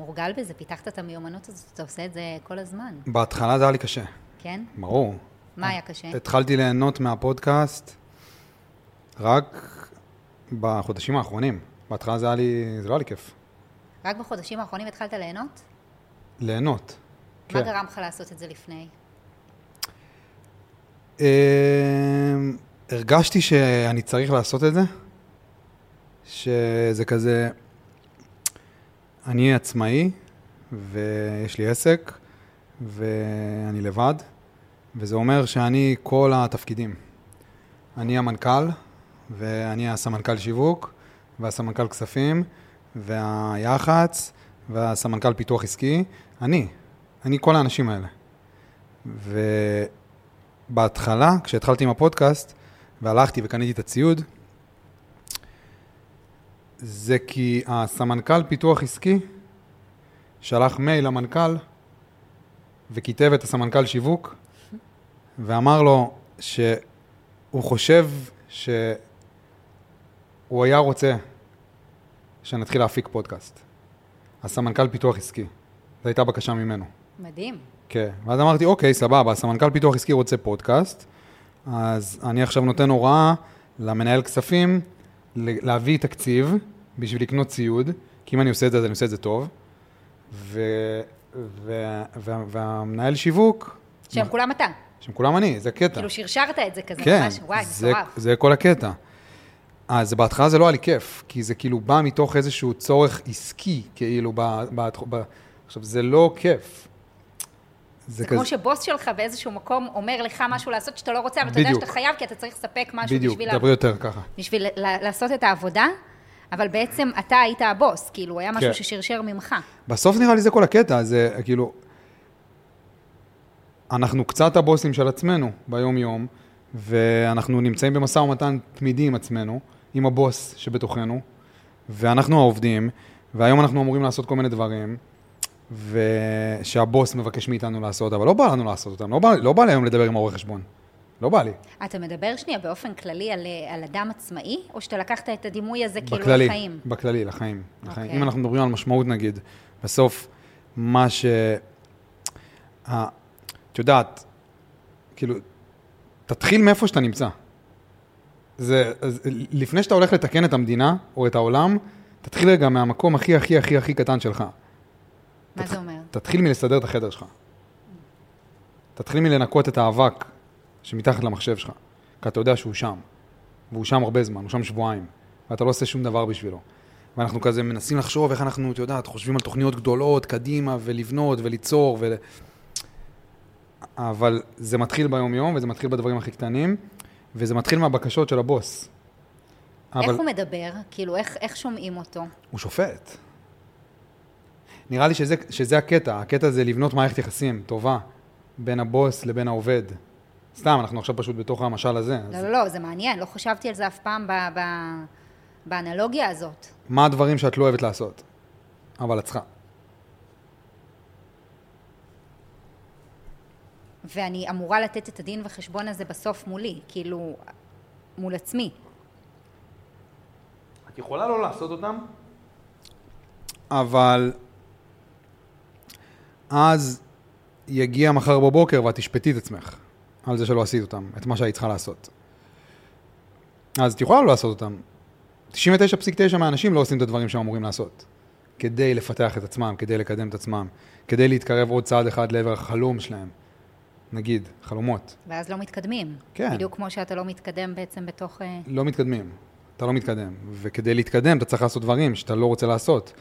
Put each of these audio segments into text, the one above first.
מורגל בזה, פיתחת את המיומנות הזאת, אתה עושה את זה כל הזמן, בהתחלה זה היה לי קשה, כן? ברור. מה היה קשה? התחלתי ליהנות מהפודקאסט רק בחודשים האחרונים. בהתחלה זה היה לי, זה לא היה לי כיף. רק בחודשים האחרונים התחלת ליהנות? ליהנות. מה כן. גרם לך לעשות את זה לפני? אמ, הרגשתי שאני צריך לעשות את זה, שזה כזה, אני עצמאי ויש לי עסק ואני לבד, וזה אומר שאני כל התפקידים. אני המנכ"ל ואני הסמנכ"ל שיווק והסמנכ"ל כספים והיח"צ והסמנכ"ל פיתוח עסקי, אני, אני כל האנשים האלה. ו... בהתחלה, כשהתחלתי עם הפודקאסט, והלכתי וקניתי את הציוד, זה כי הסמנכ"ל פיתוח עסקי שלח מייל למנכ"ל וכיתב את הסמנכ"ל שיווק ואמר לו שהוא חושב שהוא היה רוצה שנתחיל להפיק פודקאסט. הסמנכ"ל פיתוח עסקי. זו הייתה בקשה ממנו. מדהים. כן, ואז אמרתי, אוקיי, סבבה, הסמנכ"ל פיתוח עסקי רוצה פודקאסט, אז אני עכשיו נותן הוראה למנהל כספים להביא תקציב בשביל לקנות ציוד, כי אם אני עושה את זה, אז אני עושה את זה טוב, ו... ו... וה... והמנהל שיווק, שהם כולם אתה. שהם כולם אני, זה קטע. כאילו שרשרת את זה כזה, כן, ממש, וואי, זה, מטורף. זה כל הקטע. אז בהתחלה זה לא היה לי כיף, כי זה כאילו בא מתוך איזשהו צורך עסקי, כאילו, ב, ב, ב, עכשיו, זה לא כיף. זה כמו שבוס שלך באיזשהו מקום אומר לך משהו לעשות שאתה לא רוצה, אבל אתה יודע בדיוק. שאתה חייב, כי אתה צריך לספק משהו בדיוק, בשביל, דברי יותר ככה. בשביל לעשות את העבודה, אבל בעצם אתה היית הבוס, כאילו, היה משהו כן. ששרשר ממך. בסוף נראה לי זה כל הקטע, זה כאילו... אנחנו קצת הבוסים של עצמנו ביום-יום, ואנחנו נמצאים במשא ומתן תמידי עם עצמנו, עם הבוס שבתוכנו, ואנחנו העובדים, והיום אנחנו אמורים לעשות כל מיני דברים, ושהבוס מבקש מאיתנו לעשות, אבל לא בא לנו לעשות אותם, לא בא, לא בא לי היום לדבר עם הרואה חשבון. לא בא לי. אתה מדבר שנייה באופן כללי על, על אדם עצמאי, או שאתה לקחת את הדימוי הזה כאילו בכללי, לחיים? בכללי, לחיים. לחיים. אוקיי. אם אנחנו מדברים על משמעות נגיד, בסוף, מה ש... את יודעת, כאילו, תתחיל מאיפה שאתה נמצא. זה, אז, לפני שאתה הולך לתקן את המדינה או את העולם, תתחיל רגע מהמקום הכי הכי הכי הכי קטן שלך. מה זה אומר? תתחיל מלסדר את החדר שלך. תתחיל מלנקות את האבק שמתחת למחשב שלך, כי אתה יודע שהוא שם. והוא שם הרבה זמן, הוא שם שבועיים, ואתה לא עושה שום דבר בשבילו. ואנחנו כזה מנסים לחשוב איך אנחנו, את יודעת, חושבים על תוכניות גדולות, קדימה, ולבנות, וליצור, ול... אבל זה מתחיל ביום-יום, וזה מתחיל בדברים הכי קטנים, וזה מתחיל מהבקשות של הבוס. איך אבל הוא מדבר? כאילו, איך, איך שומעים אותו? הוא שופט. נראה לי שזה, שזה הקטע, הקטע זה לבנות מערכת יחסים טובה בין הבוס לבין העובד. סתם, אנחנו עכשיו פשוט בתוך המשל הזה. אז לא, לא, לא, זה מעניין, לא חשבתי על זה אף פעם ב, ב, באנלוגיה הזאת. מה הדברים שאת לא אוהבת לעשות, אבל את צריכה. ואני אמורה לתת את הדין וחשבון הזה בסוף מולי, כאילו, מול עצמי. את יכולה לא לעשות אותם, אבל אז יגיע מחר בבוקר ואת תשפטי את עצמך על זה שלא עשית אותם, את מה שהיית צריכה לעשות. אז את יכולה לא לעשות אותם. 99.9 מהאנשים לא עושים את הדברים שהם אמורים לעשות. כדי לפתח את עצמם, כדי לקדם את עצמם, כדי להתקרב עוד צעד אחד לעבר החלום שלהם. נגיד, חלומות. ואז לא מתקדמים. כן. בדיוק כמו שאתה לא מתקדם בעצם בתוך... אה, לא מתקדמים. אתה לא מתקדם. וכדי להתקדם, אתה צריך לעשות דברים שאתה לא רוצה לעשות.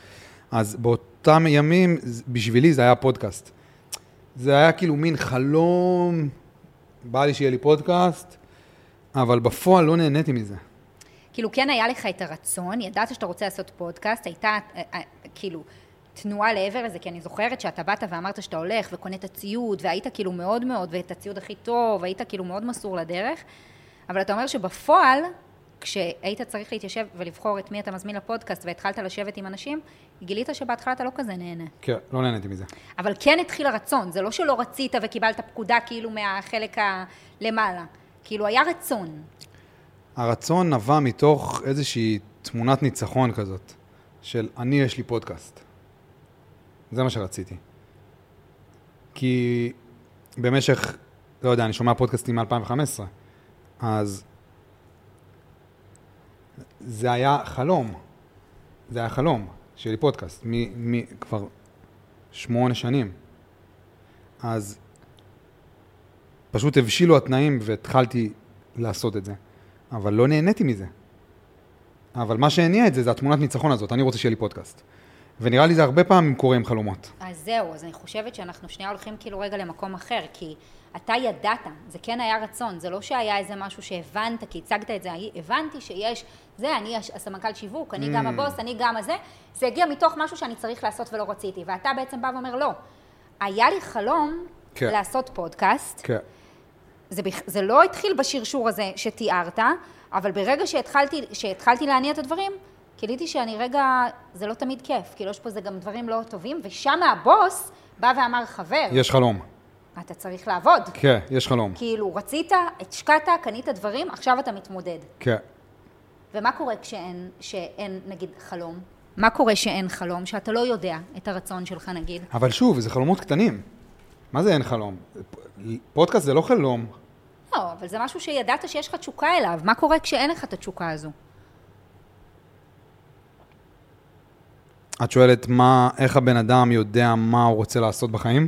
אז באותם ימים, בשבילי זה היה פודקאסט. זה היה כאילו מין חלום, בא לי שיהיה לי פודקאסט, אבל בפועל לא נהניתי מזה. כאילו, כן היה לך את הרצון, ידעת שאתה רוצה לעשות פודקאסט, הייתה אה, אה, כאילו תנועה לעבר לזה, כי אני זוכרת שאתה באת ואמרת שאתה הולך וקונה את הציוד, והיית כאילו מאוד מאוד, ואת הציוד הכי טוב, היית כאילו מאוד מסור לדרך, אבל אתה אומר שבפועל, כשהיית צריך להתיישב ולבחור את מי אתה מזמין לפודקאסט והתחלת לשבת עם אנשים, גילית שבהתחלה אתה לא כזה נהנה. כן, לא נהניתי מזה. אבל כן התחיל הרצון, זה לא שלא רצית וקיבלת פקודה כאילו מהחלק הלמעלה. כאילו היה רצון. הרצון נבע מתוך איזושהי תמונת ניצחון כזאת, של אני יש לי פודקאסט. זה מה שרציתי. כי במשך, לא יודע, אני שומע פודקאסטים מ-2015, אז זה היה חלום. זה היה חלום, שיהיה לי פודקאסט, מ- מ- כבר שמונה שנים. אז פשוט הבשילו התנאים והתחלתי לעשות את זה. אבל לא נהניתי מזה. אבל מה שהניע את זה, זה התמונת ניצחון הזאת, אני רוצה שיהיה לי פודקאסט. ונראה לי זה הרבה פעמים קורה עם חלומות. אז זהו, אז אני חושבת שאנחנו שנייה הולכים כאילו רגע למקום אחר, כי אתה ידעת, זה כן היה רצון, זה לא שהיה איזה משהו שהבנת, כי הצגת את זה, הבנתי שיש, זה, אני הסמנכ"ל שיווק, אני גם Mm. הבוס, אני גם הזה, זה הגיע מתוך משהו שאני צריך לעשות ולא רציתי, ואתה בעצם בא ואומר, לא, היה לי חלום כן. לעשות פודקאסט, כן. זה, זה לא התחיל בשרשור הזה שתיארת, אבל ברגע שהתחלתי, שהתחלתי להניע את הדברים, גיליתי שאני רגע, זה לא תמיד כיף, כאילו יש פה זה גם דברים לא טובים, ושם הבוס בא ואמר, חבר, יש חלום. אתה צריך לעבוד. כן, יש חלום. כאילו, רצית, השקעת, קנית דברים, עכשיו אתה מתמודד. כן. ומה קורה כשאין, שאין, נגיד, חלום? מה קורה שאין חלום, שאתה לא יודע את הרצון שלך, נגיד? אבל שוב, זה חלומות קטנים. מה זה אין חלום? פודקאסט זה לא חלום. לא, אבל זה משהו שידעת שיש לך תשוקה אליו. מה קורה כשאין לך את התשוקה הזו? את שואלת מה, איך הבן אדם יודע מה הוא רוצה לעשות בחיים?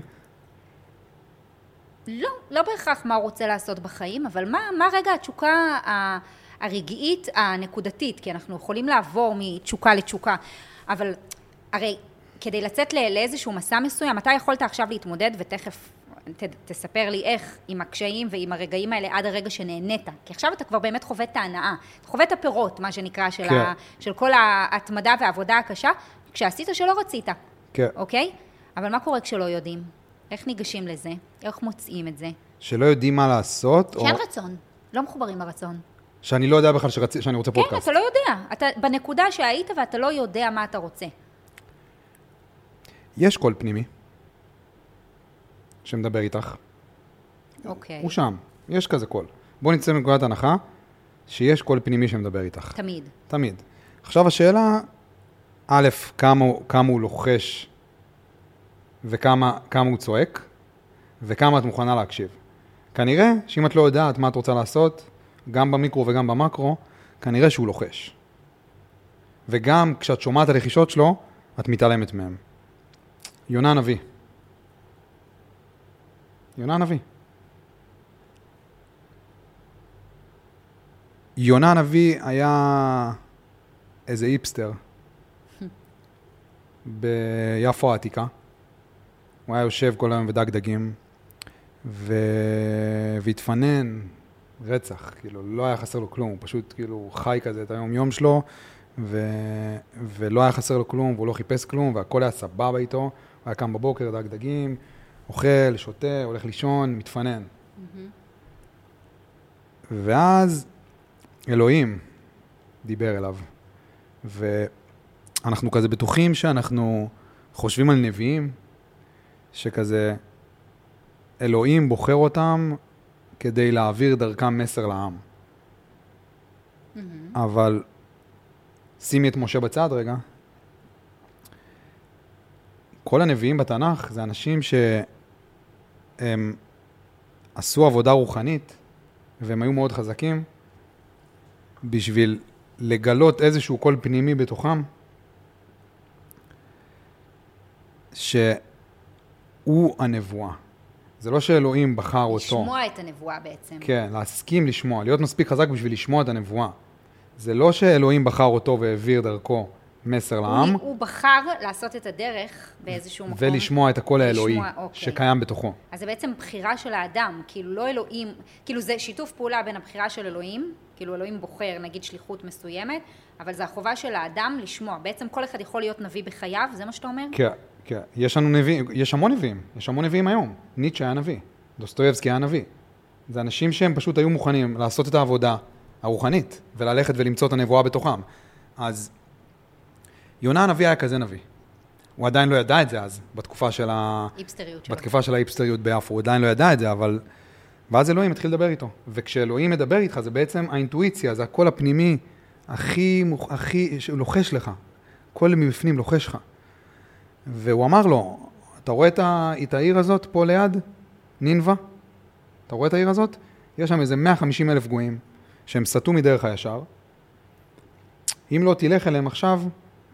לא, לא בהכרח מה הוא רוצה לעשות בחיים, אבל מה, מה רגע התשוקה הרגעית הנקודתית? כי אנחנו יכולים לעבור מתשוקה לתשוקה, אבל הרי כדי לצאת לא, לאיזשהו מסע מסוים, אתה יכולת עכשיו להתמודד, ותכף ת, תספר לי איך עם הקשיים ועם הרגעים האלה עד הרגע שנהנית. כי עכשיו אתה כבר באמת חווה את ההנאה, אתה חווה את הפירות, מה שנקרא, של, כן. ה, של כל ההתמדה והעבודה הקשה, כשעשית שלא רצית. כן. אוקיי? אבל מה קורה כשלא יודעים? איך ניגשים לזה? איך מוצאים את זה? שלא יודעים מה לעשות, או שאין רצון, לא מחוברים לרצון. שאני לא יודע בכלל שרצ... שאני רוצה כן, פודקאסט. אתה לא יודע. אתה בנקודה שהיית ואתה לא יודע מה אתה רוצה. יש קול פנימי שמדבר איתך, אוקיי. הוא שם, יש כזה קול. בוא נצא מנקודת הנחה שיש קול פנימי שמדבר איתך, תמיד. תמיד. עכשיו השאלה, א', כמה, כמה הוא לוחש וכמה כמה הוא צועק, וכמה את מוכנה להקשיב. כנראה שאם את לא יודעת מה את רוצה לעשות, גם במיקרו וגם במקרו, כנראה שהוא לוחש. וגם כשאת שומעת הלחישות שלו, את מתעלמת מהם. יונה הנביא. יונה הנביא. יונה הנביא היה איזה איפסטר ביפו העתיקה. הוא היה יושב כל היום ודג דגים, ו... והתפנן רצח, כאילו, לא היה חסר לו כלום, הוא פשוט כאילו חי כזה את היום-יום שלו, ו... ולא היה חסר לו כלום, והוא לא חיפש כלום, והכל היה סבבה איתו. הוא היה קם בבוקר, דג דגים, אוכל, שותה, הולך לישון, מתפנן. ואז אלוהים דיבר אליו, ואנחנו כזה בטוחים שאנחנו חושבים על נביאים, שכזה אלוהים בוחר אותם כדי להעביר דרכם מסר לעם. אבל שימי את משה בצד רגע. כל הנביאים בתנ"ך זה אנשים שהם עשו עבודה רוחנית והם היו מאוד חזקים בשביל לגלות איזשהו קול פנימי בתוכם שהוא הנבואה. זה לא שאלוהים בחר אותו. לשמוע את הנבואה בעצם. כן, להסכים לשמוע, להיות מספיק חזק בשביל לשמוע את הנבואה. זה לא שאלוהים בחר אותו והעביר דרכו מסר לעם, הוא, הוא בחר לעשות את הדרך באיזשהו מקום. ולשמוע את הקול האלוהי לשמוע, אוקיי. שקיים בתוכו. אז זה בעצם בחירה של האדם, כאילו לא אלוהים, כאילו זה שיתוף פעולה בין הבחירה של אלוהים, כאילו אלוהים בוחר נגיד שליחות מסוימת, אבל זה החובה של האדם לשמוע. בעצם כל אחד יכול להיות נביא בחייו, זה מה שאתה אומר? כן, כן. יש לנו נביאים, יש המון נביאים, יש המון נביאים היום. ניטשה היה נביא, דוסטויבסקי היה נביא. זה אנשים שהם פשוט היו מוכנים לעשות את העבודה הרוחנית, וללכת ולמצוא את הנבואה בתוכם. אז יונה הנביא היה כזה נביא. הוא עדיין לא ידע את זה אז, בתקופה של ה... איפסטריות שלו. בתקופה של האיפסטריות ביפו, הוא עדיין לא ידע את זה, אבל... ואז אלוהים התחיל לדבר איתו. וכשאלוהים מדבר איתך, זה בעצם האינטואיציה, זה הקול הפנימי הכי, הכי, שלוחש לך. קול מבפנים לוחש לך. והוא אמר לו, אתה רואה את, העיר הזאת פה ליד? נינווה? אתה רואה את העיר הזאת? יש שם איזה 150 אלף גויים שהם סטו מדרך הישר. אם לא תלך אליהם עכשיו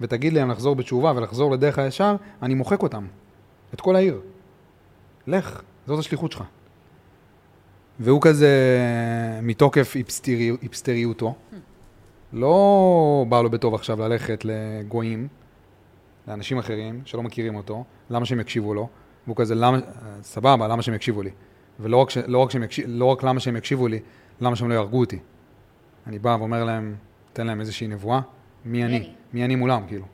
ותגיד להם לחזור בתשובה ולחזור לדרך הישר, אני מוחק אותם, את כל העיר. לך, זאת השליחות שלך. והוא כזה, מתוקף היפסטרי, היפסטריותו, לא בא לו בטוב עכשיו ללכת לגויים, לאנשים אחרים שלא מכירים אותו, למה שהם יקשיבו לו? והוא כזה, למה, סבבה, למה שהם יקשיבו לי? ולא רק, ש, לא רק, יקשיב, לא רק למה שהם יקשיבו לי, למה שהם לא יהרגו אותי. אני בא ואומר להם, תן להם איזושהי נבואה, מי אני? מי אני מולם, כאילו.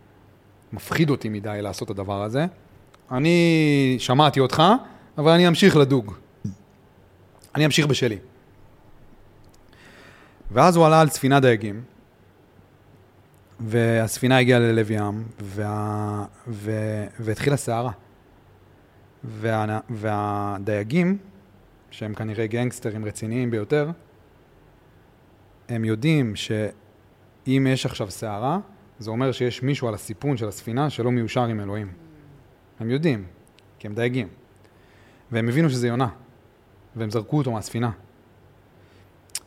מפחיד אותי מדי לעשות את הדבר הזה. אני שמעתי אותך, אבל אני אמשיך לדוג. אני אמשיך בשלי. ואז הוא עלה על ספינה דייגים, והספינה הגיעה ללב ים, וה... ו... והתחילה סערה. וה... והדייגים, שהם כנראה גנגסטרים רציניים ביותר, הם יודעים שאם יש עכשיו סערה, זה אומר שיש מישהו על הסיפון של הספינה שלא מיושר עם אלוהים. הם יודעים, כי הם דייגים. והם הבינו שזה יונה, והם זרקו אותו מהספינה.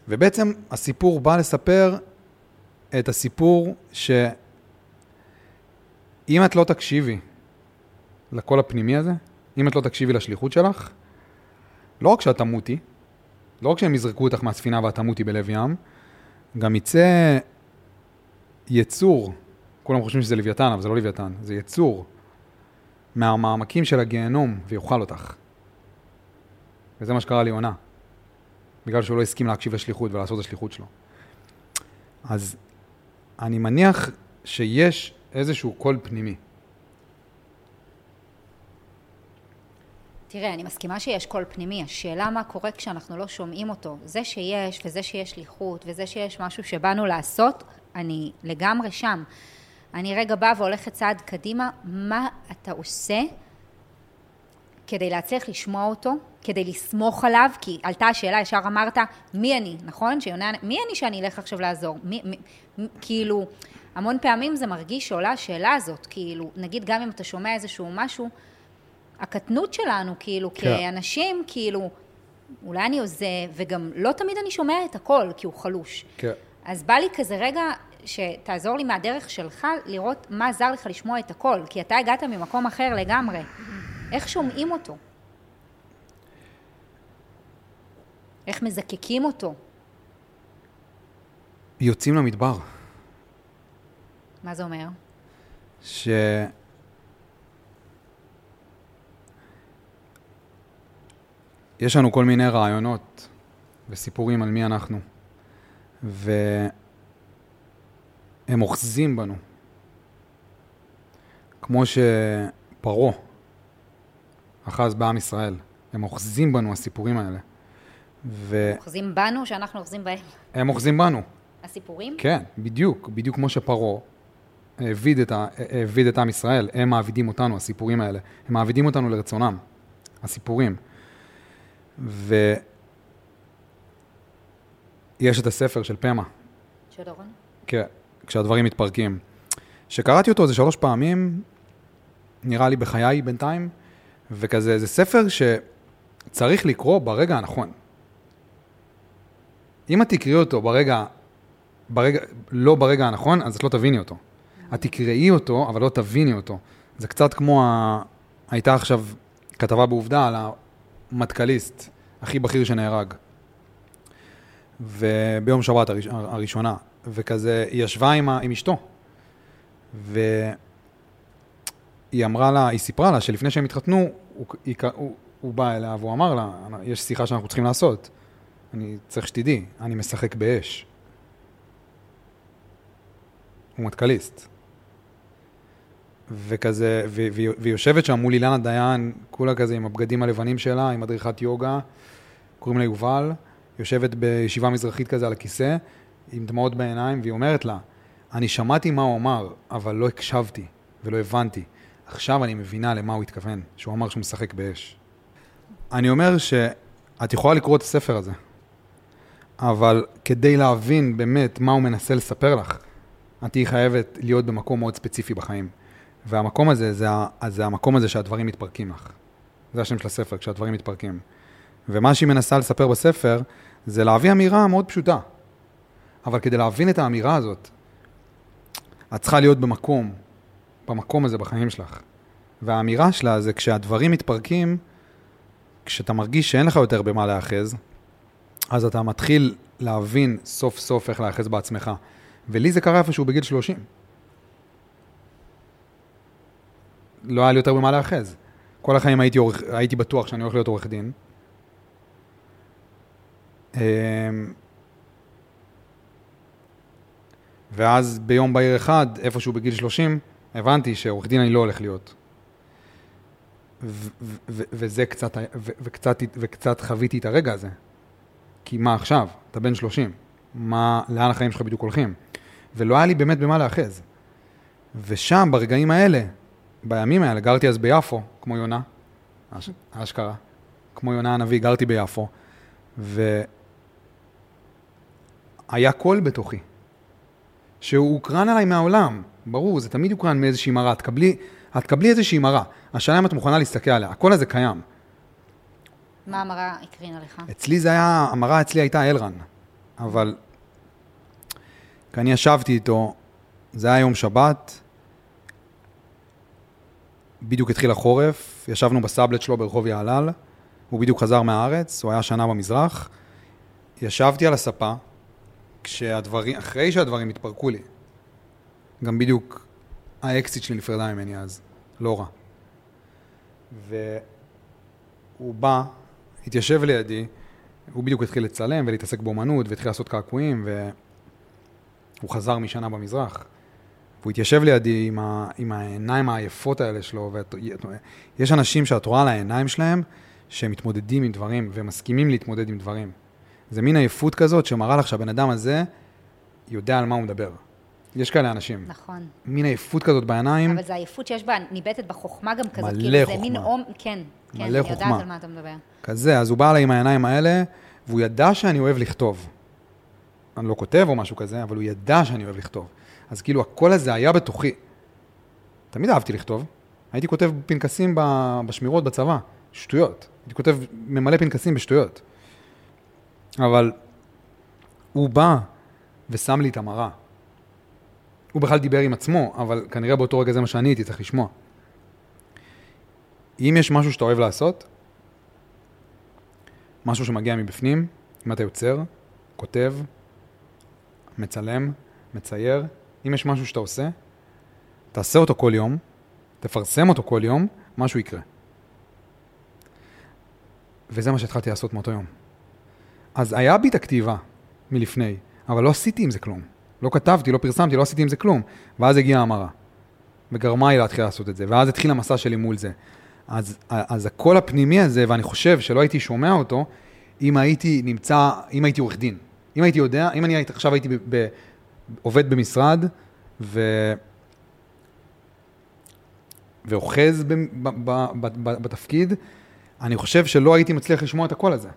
ובעצם הסיפור בא לספר את הסיפור שאם את לא תקשיבי לקול הפנימי הזה, אם את לא תקשיבי לשליחות שלך, לא רק שאת תמותי, לא רק שהם יזרקו אותך מהספינה ואת תמותי בלב ים, גם יצא יצור, כולם חושבים שזה לוויתן, אבל זה לא לוויתן, זה יצור מהמעמקים של הגיהנום ויאכל אותך. וזה מה שקרה ליונה, בגלל שהוא לא הסכים להקשיב לשליחות ולעשות את השליחות שלו. אז אני מניח שיש איזשהו קול פנימי. תראה, אני מסכימה שיש קול פנימי, השאלה מה קורה כשאנחנו לא שומעים אותו. זה שיש, וזה שיש שליחות, וזה שיש משהו שבאנו לעשות, אני לגמרי שם. אני רגע באה והולכת צעד קדימה, מה אתה עושה כדי להצליח לשמוע אותו, כדי לסמוך עליו, כי עלתה השאלה, ישר אמרת, מי אני, נכון? שיונה, מי אני שאני אלך עכשיו לעזור? מי, מי, מי, כאילו, המון פעמים זה מרגיש שעולה השאלה הזאת, כאילו, נגיד גם אם אתה שומע איזשהו משהו, הקטנות שלנו, כאילו, כן. כאנשים, כאילו, אולי אני עוזב, וגם לא תמיד אני שומע את הכל, כי הוא חלוש. כן. אז בא לי כזה רגע שתעזור לי מהדרך שלך לראות מה עזר לך לשמוע את הכל, כי אתה הגעת ממקום אחר לגמרי. איך שומעים אותו? איך מזקקים אותו? יוצאים למדבר. מה זה אומר? ש... יש לנו כל מיני רעיונות וסיפורים על מי אנחנו, והם אוחזים בנו. כמו שפרעה אחז בעם ישראל, הם אוחזים בנו, הסיפורים האלה. והם אוחזים בנו, שאנחנו אוחזים בהם. אוחזים בנו. הסיפורים? כן, בדיוק, בדיוק כמו שפרעה העביד את, ה- העביד את עם ישראל, הם מעבידים אותנו, הסיפורים האלה. הם מעבידים אותנו לרצונם, הסיפורים. ויש את הספר של פמה, של דורון? כן, כשהדברים מתפרקים. שקראתי אותו איזה שלוש פעמים, נראה לי בחיי בינתיים, וכזה, זה ספר שצריך לקרוא ברגע הנכון. אם את תקראי אותו ברגע, ברגע, לא ברגע הנכון, אז את לא תביני אותו. את תקראי אותו, אבל לא תביני אותו. זה קצת כמו, ה... הייתה עכשיו כתבה בעובדה על המטכליסט הכי בכיר שנהרג. וביום שבת הראש... הראשונה, וכזה, היא ישבה עם, ה... עם אשתו, והיא אמרה לה, היא סיפרה לה שלפני שהם התחתנו, הוא. הוא, הוא בא אליה והוא אמר לה, יש שיחה שאנחנו צריכים לעשות. אני צריך שתדעי, אני משחק באש. הוא מטכליסט. וכזה, והיא יושבת שם מול אילנה דיין, כולה כזה עם הבגדים הלבנים שלה, עם מדריכת יוגה, קוראים לה יובל, יושבת בישיבה מזרחית כזה על הכיסא, עם דמעות בעיניים, והיא אומרת לה, אני שמעתי מה הוא אמר, אבל לא הקשבתי ולא הבנתי. עכשיו אני מבינה למה הוא התכוון, שהוא אמר שהוא משחק באש. אני אומר שאת יכולה לקרוא את הספר הזה, אבל כדי להבין באמת מה הוא מנסה לספר לך, את תהיי חייבת להיות במקום מאוד ספציפי בחיים. והמקום הזה, זה, ה- זה המקום הזה שהדברים מתפרקים לך. זה השם של הספר, כשהדברים מתפרקים. ומה שהיא מנסה לספר בספר, זה להביא אמירה מאוד פשוטה. אבל כדי להבין את האמירה הזאת, את צריכה להיות במקום, במקום הזה בחיים שלך. והאמירה שלה זה כשהדברים מתפרקים, כשאתה מרגיש שאין לך יותר במה להיאחז, אז אתה מתחיל להבין סוף סוף איך להיאחז בעצמך. ולי זה קרה איפשהו בגיל 30. לא היה לי יותר במה להיאחז. כל החיים הייתי, עורך, הייתי בטוח שאני הולך להיות עורך דין. אמ, ואז ביום בהיר אחד, איפשהו בגיל 30, הבנתי שעורך דין אני לא הולך להיות. ו- ו- ו- וזה קצת, וקצת, וקצת חוויתי את הרגע הזה. כי מה עכשיו? אתה בן 30. מה, לאן החיים שלך בדיוק הולכים? ולא היה לי באמת במה להאחז. ושם, ברגעים האלה, בימים האלה, גרתי אז ביפו, כמו יונה, אש, אשכרה, כמו יונה הנביא, גרתי ביפו, והיה קול בתוכי, שהוא הוקרן עליי מהעולם, ברור, זה תמיד הוקרן מאיזושהי מראה, את תקבלי איזושהי מראה, השאלה אם את מוכנה להסתכל עליה, הקול הזה קיים. מה המראה הקרינה לך? אצלי זה היה, המראה אצלי הייתה אלרן, אבל כשאני ישבתי איתו, זה היה יום שבת, בדיוק התחיל החורף, ישבנו בסאבלט שלו ברחוב יעלל, הוא בדיוק חזר מהארץ, הוא היה שנה במזרח, ישבתי על הספה, כשהדברים, אחרי שהדברים התפרקו לי, גם בדיוק האקסיט שלי נפרדה ממני אז, לא רע. והוא בא, התיישב לידי, הוא בדיוק התחיל לצלם ולהתעסק באומנות והתחיל לעשות קעקועים והוא חזר משנה במזרח. והוא התיישב לידי עם, ה... עם העיניים העייפות האלה שלו, ויש אנשים שאת רואה על העיניים שלהם שהם מתמודדים עם דברים ומסכימים להתמודד עם דברים. זה מין עייפות כזאת שמראה לך שהבן אדם הזה יודע על מה הוא מדבר. יש כאלה אנשים. נכון. מין עייפות כזאת בעיניים. אבל זו עייפות שיש בה, ניבטת בחוכמה גם כזאת. מלא כאילו, חוכמה. זה מין עום, כן. כן, מלא אני חוכמה. יודעת על מה אתה מדבר. כזה, אז הוא בא אליי עם העיניים האלה, והוא ידע שאני אוהב לכתוב. אני לא כותב או משהו כזה, אבל הוא ידע שאני אוהב לכתוב. אז כאילו הקול הזה היה בתוכי. תמיד אהבתי לכתוב. הייתי כותב פנקסים בשמירות בצבא, שטויות. הייתי כותב ממלא פנקסים בשטויות. אבל הוא בא ושם לי את המראה. הוא בכלל דיבר עם עצמו, אבל כנראה באותו רגע זה מה שאני הייתי צריך לשמוע. אם יש משהו שאתה אוהב לעשות, משהו שמגיע מבפנים, אם אתה יוצר, כותב, מצלם, מצייר, אם יש משהו שאתה עושה, תעשה אותו כל יום, תפרסם אותו כל יום, משהו יקרה. וזה מה שהתחלתי לעשות מאותו יום. אז היה בי את הכתיבה מלפני, אבל לא עשיתי עם זה כלום. לא כתבתי, לא פרסמתי, לא עשיתי עם זה כלום. ואז הגיעה המרה. וגרמה לי להתחיל לעשות את זה, ואז התחיל המסע שלי מול זה. אז, אז הקול הפנימי הזה, ואני חושב שלא הייתי שומע אותו, אם הייתי נמצא, אם הייתי עורך דין. אם הייתי יודע, אם אני היית, עכשיו הייתי ב, ב, עובד במשרד, ו... ואוחז ב, ב, ב, ב, ב, בתפקיד, אני חושב שלא הייתי מצליח לשמוע את הקול הזה.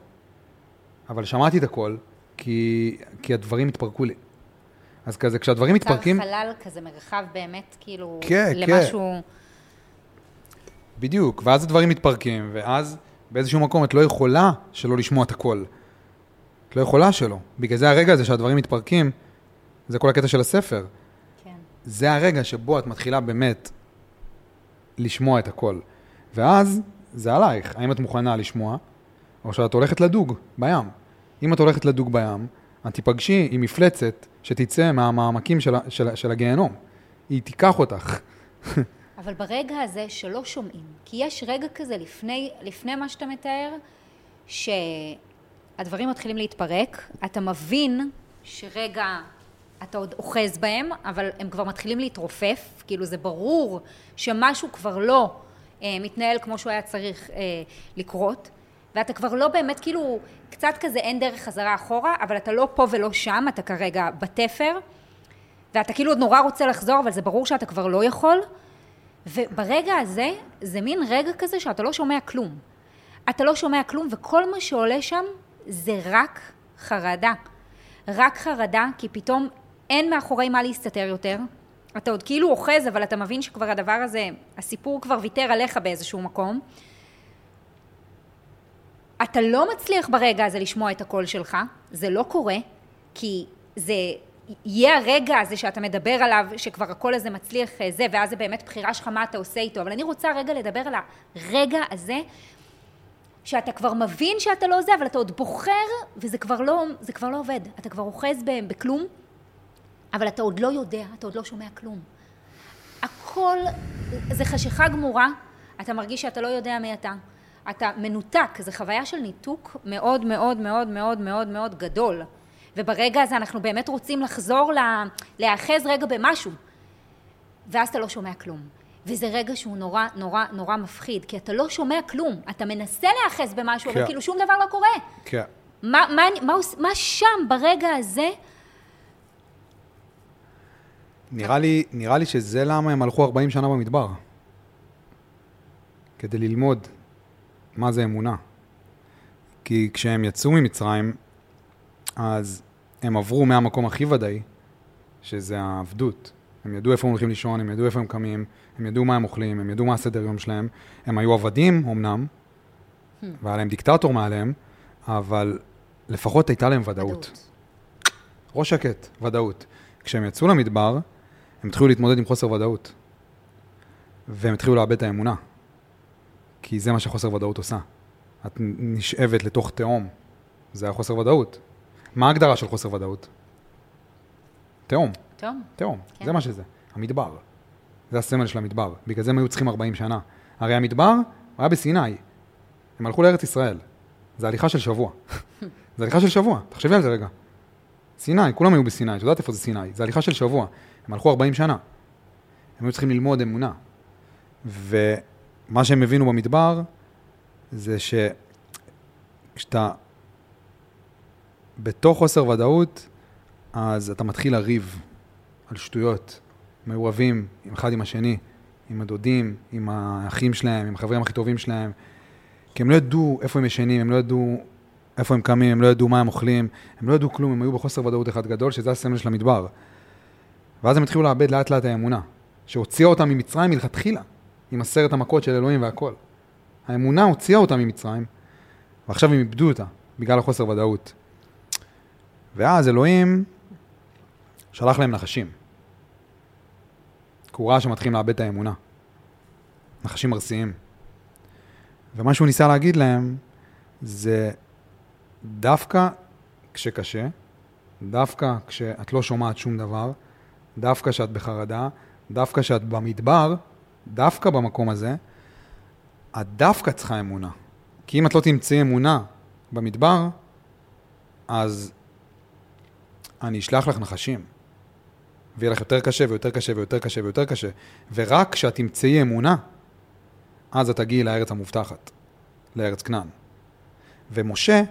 אבל שמעתי את הקול, כי, כי הדברים התפרקו לי. אז כזה, כשהדברים מתפרקים... נוצר חלל כזה, מרחב באמת, כאילו, כן, כן. בדיוק, ואז הדברים מתפרקים, ואז באיזשהו מקום את לא יכולה שלא לשמוע את הקול. את לא יכולה שלא. בגלל זה הרגע הזה שהדברים מתפרקים, זה כל הקטע של הספר. כן. זה הרגע שבו את מתחילה באמת לשמוע את הקול. ואז זה עלייך, האם את מוכנה לשמוע, או שאת הולכת לדוג בים. אם את הולכת לדוג בים, את תיפגשי עם מפלצת שתצא מהמעמקים של, של, של הגיהנום. היא תיקח אותך. אבל ברגע הזה שלא שומעים, כי יש רגע כזה לפני, לפני מה שאתה מתאר, שהדברים מתחילים להתפרק, אתה מבין שרגע אתה עוד אוחז בהם, אבל הם כבר מתחילים להתרופף, כאילו זה ברור שמשהו כבר לא אה, מתנהל כמו שהוא היה צריך אה, לקרות, ואתה כבר לא באמת, כאילו, קצת כזה אין דרך חזרה אחורה, אבל אתה לא פה ולא שם, אתה כרגע בתפר, ואתה כאילו עוד נורא רוצה לחזור, אבל זה ברור שאתה כבר לא יכול. וברגע הזה, זה מין רגע כזה שאתה לא שומע כלום. אתה לא שומע כלום, וכל מה שעולה שם זה רק חרדה. רק חרדה, כי פתאום אין מאחורי מה להסתתר יותר. אתה עוד כאילו אוחז, אבל אתה מבין שכבר הדבר הזה, הסיפור כבר ויתר עליך באיזשהו מקום. אתה לא מצליח ברגע הזה לשמוע את הקול שלך, זה לא קורה, כי זה יהיה הרגע הזה שאתה מדבר עליו, שכבר הקול הזה מצליח אה, זה, ואז זה באמת בחירה שלך מה אתה עושה איתו, אבל אני רוצה רגע לדבר על הרגע הזה, שאתה כבר מבין שאתה לא זה, אבל אתה עוד בוחר, וזה כבר לא, כבר לא עובד. אתה כבר אוחז בכלום, אבל אתה עוד לא יודע, אתה עוד לא שומע כלום. הכל, זה חשיכה גמורה, אתה מרגיש שאתה לא יודע מי אתה. אתה מנותק, זו חוויה של ניתוק מאוד מאוד מאוד מאוד מאוד מאוד גדול. וברגע הזה אנחנו באמת רוצים לחזור, להיאחז רגע במשהו. ואז אתה לא שומע כלום. וזה רגע שהוא נורא נורא נורא מפחיד, כי אתה לא שומע כלום. אתה מנסה להיאחז במשהו, כן. אבל כאילו שום דבר לא קורה. כן. מה, מה, מה, מה שם ברגע הזה? נראה לי, נראה לי שזה למה הם הלכו 40 שנה במדבר. כדי ללמוד מה זה אמונה. כי כשהם יצאו ממצרים, אז הם עברו מהמקום הכי ודאי, שזה העבדות. הם ידעו איפה הם הולכים לישון, הם ידעו איפה הם קמים, הם ידעו מה הם אוכלים, הם ידעו מה הסדר יום שלהם. הם היו עבדים, אמנם, hmm. והיה להם דיקטטור מעליהם, אבל לפחות הייתה להם ודאות. ודאות. ראש שקט, ודאות. כשהם יצאו למדבר, הם התחילו להתמודד עם חוסר ודאות. והם התחילו לאבד את האמונה. כי זה מה שחוסר ודאות עושה. את נשאבת לתוך תהום. זה היה חוסר ודאות. מה ההגדרה של חוסר ודאות? תהום. תהום. תהום, כן. זה מה שזה. המדבר. זה הסמל של המדבר. בגלל זה הם היו צריכים 40 שנה. הרי המדבר היה בסיני. הם הלכו לארץ ישראל. זה הליכה של שבוע. זה הליכה של שבוע, תחשבי על זה רגע. סיני, כולם היו בסיני, את יודעת איפה זה סיני? זה הליכה של שבוע. הם הלכו 40 שנה. הם היו צריכים ללמוד אמונה. ומה שהם הבינו במדבר, זה שכשאתה בתוך חוסר ודאות, אז אתה מתחיל לריב על שטויות. הם היו רבים אחד עם השני, עם הדודים, עם האחים שלהם, עם החברים הכי טובים שלהם, כי הם לא ידעו איפה הם ישנים, הם לא ידעו איפה הם קמים, הם לא ידעו מה הם אוכלים, הם לא ידעו כלום, הם היו בחוסר ודאות אחד גדול, שזה הסמל של המדבר. ואז הם התחילו לאבד לאט לאט האמונה, שהוציאה אותם ממצרים מלכתחילה, עם עשרת המכות של אלוהים והכל. האמונה הוציאה אותם ממצרים, ועכשיו הם איבדו אותה, בגלל החוסר ודאות. ואז אלוהים שלח להם נחשים. כי הוא ראה שמתחילים לאבד את האמונה. נחשים ארסיים. ומה שהוא ניסה להגיד להם זה דווקא כשקשה, דווקא כשאת לא שומעת שום דבר, דווקא כשאת בחרדה, דווקא כשאת במדבר, דווקא במקום הזה, את דווקא צריכה אמונה. כי אם את לא תמצאי אמונה במדבר, אז אני אשלח לך נחשים. ויהיה לך יותר קשה ויותר קשה ויותר קשה ויותר קשה. ורק כשאת תמצאי אמונה, אז את תגיעי לארץ המובטחת, לארץ כנען. ומשה,